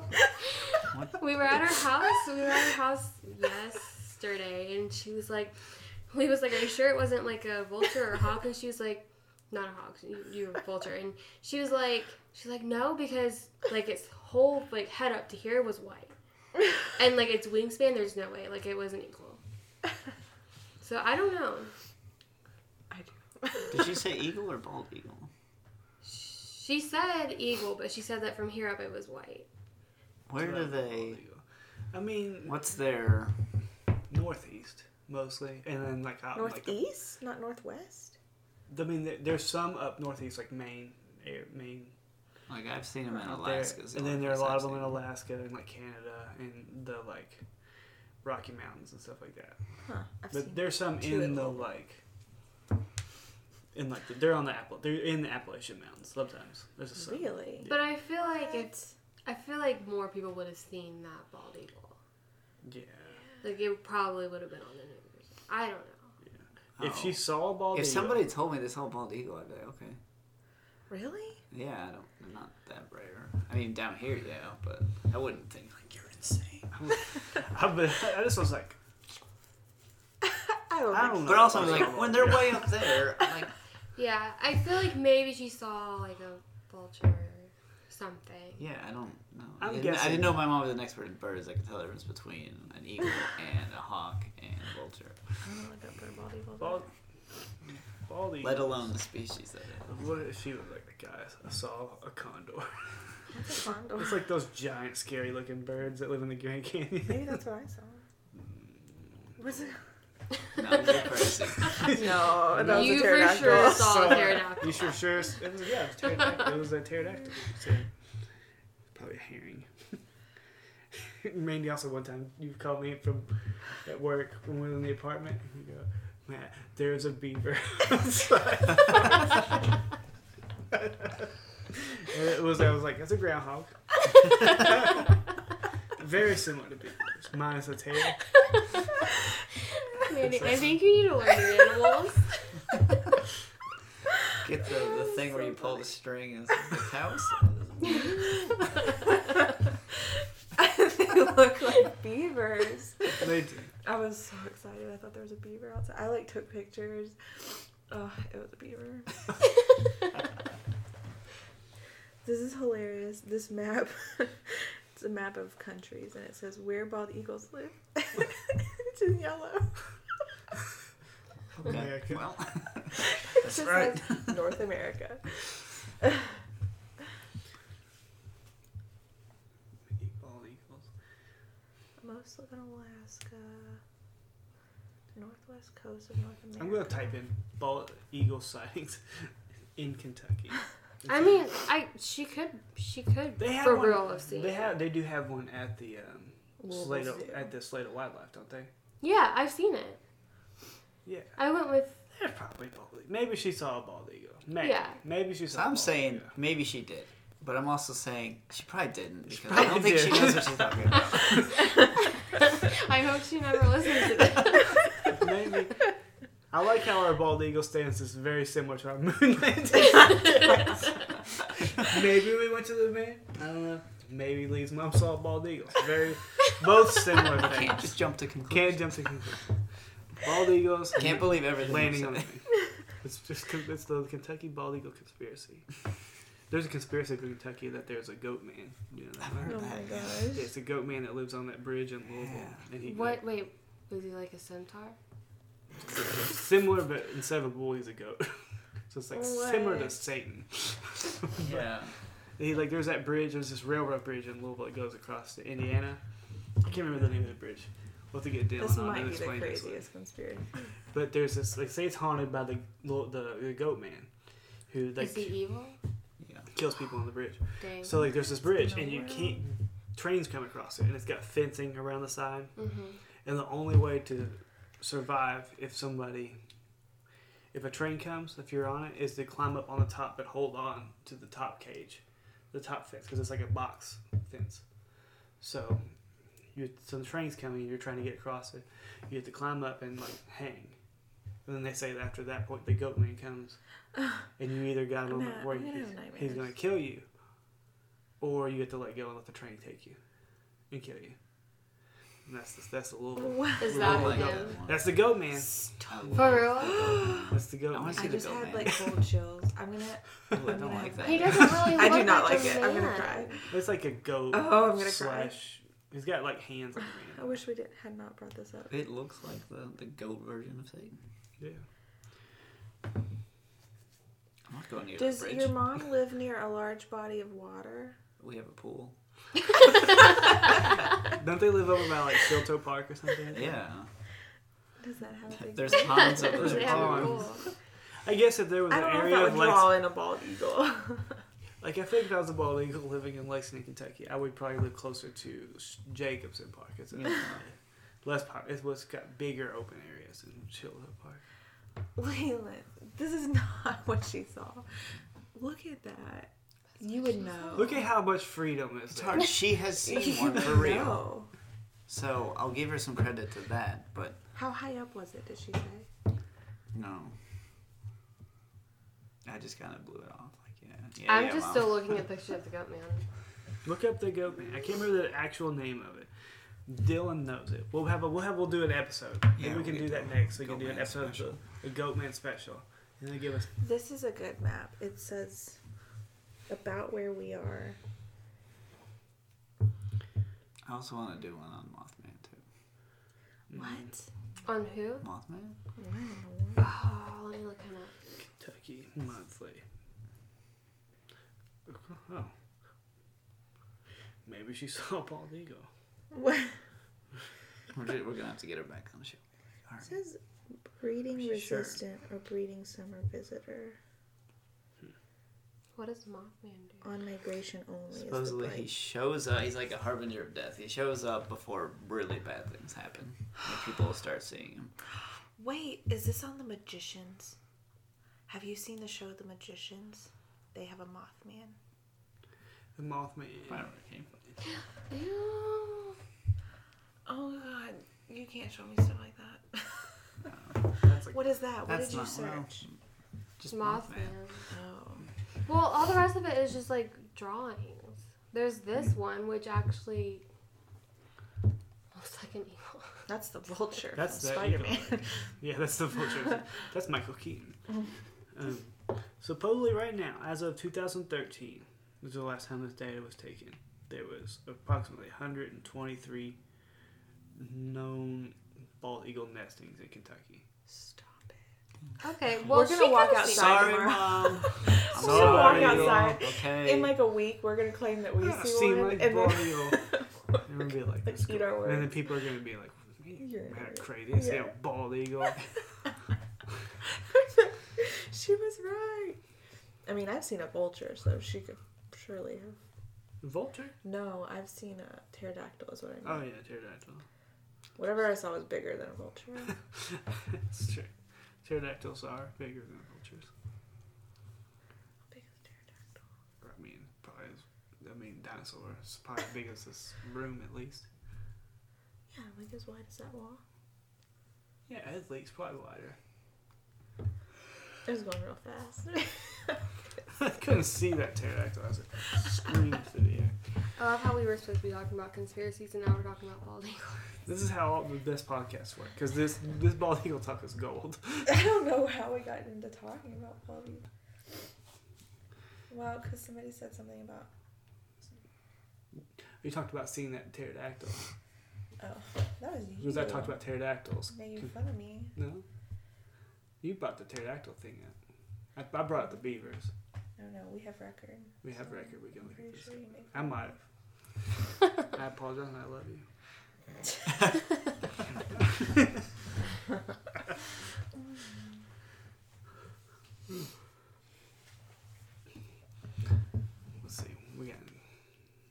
We were at her house. We were at her house yesterday, and she was like, "Lee was like, are you sure it wasn't like a vulture or a hawk?" And she was like, "Not a hawk. You, you're a vulture." And she was like, "She's like, no, because like its whole like head up to here was white, and like its wingspan, there's no way. Like it wasn't equal." So I don't know. I do. Did she say eagle or bald eagle? She said eagle, but she said that from here up it was white. Where do they? I mean, What's their? northeast mostly, and then like out in, like the- Northeast, not northwest. I mean, there, there's some up northeast, like Maine, air, Maine, Like I've seen them in out there. Alaska. the and then there are a lot I've of them in Alaska and like Canada and the like Rocky Mountains and stuff like that. Huh? But there's some in the them. like, in like the, they're on the Apple, they're in the Appalachian Mountains. Sometimes there's a some. really. But I feel like it's. I feel like more people would have seen that bald eagle. Yeah. Like it probably would have been on the news. I don't know. Yeah. If Oh. she saw a bald If eagle, somebody told me they saw a bald eagle, I'd be like, okay. Really? Yeah, I don't. They're not that rare. I mean, down here, yeah, but I wouldn't think like you're insane. I, but I just was like, I don't. I don't know. But also, I saw like when they're eagle. way up there, I'm like Yeah, I feel like maybe she saw like a vulture or something. yeah, I don't know. I'm I didn't, I guessing- didn't know my mom was an expert in birds. I could tell the difference between an eagle and a hawk and a vulture, I don't look up for bald eagles. bald, bald let alone the species that it is. What if she was like the guy I saw a condor? What's a condor? It's like those giant, scary looking birds that live in the Grand Canyon. Maybe that's what I saw. Was it? No, you're crazy. No, that was You a for pterodactyl. sure saw So, a pterodactyl. You sure sure? It was, yeah, it was, pterodactyl. it was a pterodactyl. So, probably a herring. Mandy also one time you called me from at work when we were in the apartment. And you go, Matt, there's a beaver outside. And it was I was like, that's a groundhog. Very similar to beavers, minus the tail. Mandy, I think you need to learn your animals. Get the, the thing where you pull the string and it's the house. they look like beavers. They do. I was so excited. I thought there was a beaver outside. I like took pictures. Oh, it was a beaver. This is hilarious. This map. it's a map of countries, and it says where bald eagles live. it's in yellow. Okay. America. Well, It that's just right. says North America. Bald eagles. Most live in Alaska. Northwest coast of North America. I'm gonna type in bald eagle sightings in Kentucky. I mean, I she could she could They have for one, real have seen. They have. They do have one at the um, Louisville Salato at the Salato Wildlife, don't they? Yeah, I've seen it. Yeah, I went with they're probably bald. Maybe she saw a bald eagle. Maybe. Yeah. Maybe she saw. So a I'm bald saying eagle. maybe she did, but I'm also saying she probably didn't because I don't think she knows what she's talking about. I hope she never listens to this. maybe. I like how our bald eagle stance is very similar to our moon landing. Maybe we went to the moon. I don't know. Maybe Lee's mom saw a bald eagles. Very, both similar Can't things. just jump to conclusions. Can't jump to conclusions. Bald eagles. Can't believe everything. landing on the say. thing. It's just it's the Kentucky bald eagle conspiracy. There's a conspiracy in Kentucky that there's a goat man. You know, I've heard Oh my that. gosh. Yeah, it's a goat man that lives on that bridge in Louisville, Yeah. and he What? Wait, was he like a centaur? Similar, but instead of a bull, he's a goat. so it's like No similar to Satan. Yeah. He like there's that bridge. There's this railroad bridge in Louisville that goes across to Indiana. I can't remember the name of the bridge. We'll have to get Dylan This on might and be the explain this. craziest conspiracy. But there's this like say it's haunted by the the, the goat man, who like Is he evil? Yeah. kills people on the bridge. Dang. So like there's this bridge and you can't trains come across it and it's got fencing around the side mm-hmm. and the only way to survive if somebody if a train comes if you're on it is to climb up on the top and hold on to the top cage the top fence because it's like a box fence. So you so the train's coming you're trying to get across it you have to climb up and like hang. And then they say that after that point the goat man comes and you either got a moment Matt, where he's, he's gonna kill you or you have to let go and let the train take you and kill you that's the, that's the little What? Is Ooh, that like him? that's the goat man I For real? that's the goat I man see I just goat had man. like cold chills. I'm gonna. it. Ooh, I I'm don't like that. He doesn't really I look do not like, like a it. I'm gonna cry. It's like a goat. Oh, I'm gonna cry. slash. He's got like hands like a I man. I wish we did, had not brought this up. It looks like the, the goat version of Satan. Yeah. I'm not going near Does your mom live near a large body of water? We have a pool. Don't they live over by like Shillito Park or something? Yeah. Does that have a big? There's ponds over There's there. have ponds. I guess if there was I an don't know if area that of would Lex- draw in a bald eagle. like I think if I was a bald eagle living in Lexington, Kentucky, I would probably live closer to Jacobson Park. It's a, less park. It's what's got bigger open areas than Shillito Park. Leland, this is not what she saw. Look at that. You would know. Look at how much freedom is It's there. hard. She has seen one for real. know. So I'll give her some credit to that, but How high up was it? Did she say? no. I just kind of blew it off. Like, yeah. yeah I'm yeah, just Mom. still looking at pictures of the goat man. Look up the goat man. I can't remember the actual name of it. Dylan knows it. We'll have a we'll have we'll do an episode. Maybe Yeah, we can we do can that next. We Goat can do an Man episode of special. the, the Goat Man special. And then give us This is a good map. It says about where we are. I also want to do one on Mothman too. What? Mm-hmm. On who? Mothman? Wow. Oh, let me look him up. Kentucky Monthly. Oh. Maybe she saw Bald Eagle. What? We're, ju- we're gonna have to get her back on the show. All It right. says breeding Sure. resistant or breeding summer visitor What does Mothman do? on migration only. is the Supposedly he shows up. He's like a harbinger of death. He shows up before really bad things happen. Like people start seeing him. Wait, is this on the Magicians? Have you seen the show The Magicians? They have a Mothman. The Mothman. I don't know where it came from. Ew. Oh god, you can't show me stuff like that. That's like what is that? What did you not- well, search? Just Mothman. Mothman. Oh. Well, all the rest of it is just like drawings. There's this one which actually looks like an eagle. That's the vulture That's from the Spider Man. Yeah, that's the vulture. that's Michael Keaton. Um, supposedly, right now, as of 2013, was the last time this data was taken. There was approximately 123 known bald eagle nestings in Kentucky. Stop it. Okay, well, We're gonna she walk could've outside seen- Sorry, tomorrow. mom. We're gonna walk outside. Okay. In like a week, we're gonna claim that we see seen one, like and then eagle. And we'll be like, Like, eat go." our and then people are gonna be like, You're "Man, crazy! You see a bald eagle?" she was right. I mean, I've seen a vulture, so she could surely have. Vulture? No, I've seen a pterodactyl. Is what I mean. Oh yeah, pterodactyl. Whatever I saw was bigger than a vulture. It's true. Pterodactyls are bigger than vultures. How big a pterodactyl. I mean, probably. As, I mean, dinosaurs probably as big as this room at least. Yeah, like as wide as that wall. Yeah, at least probably wider. It was going real fast. I couldn't see that pterodactyl as it screamed through the air. I love how we were supposed to be talking about conspiracies and now we're talking about bald eagle. This is how all the best podcasts work. Because this this bald eagle talk is gold. I don't know how we got into talking about Bobby. Well, because somebody said something about. We talked about seeing that pterodactyl. Oh, that was you. Because I talked about pterodactyls. Making fun of me. No, you brought the pterodactyl thing up. I, I brought up the beavers. Oh, know. we have record. We have so record. We can I'm look at this. sure I fun. might have. I apologize and I love you. Let's see. We got.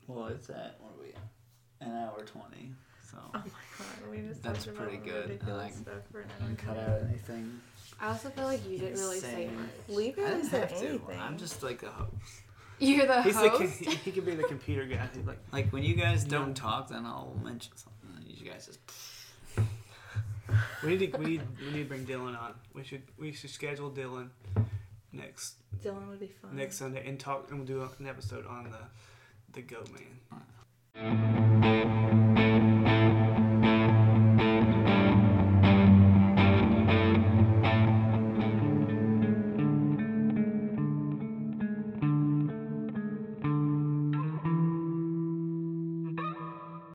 Well, it's at what are we at? An hour twenty. So Oh my god, we just That's talked about pretty good. ridiculous I like- stuff for an I hour. didn't cut out anything. I also feel like you didn't really say insane. much. We I barely didn't said have to. anything. I'm just like a host. You're the He's the, host. he, he could be the computer guy. He's like, Like when you guys don't talk, then I'll mention something, and you guys just. we need to we need we need to bring Dylan on. We should we should schedule Dylan next Dylan would be fun. next Sunday and talk and we'll do an episode on the the goat man.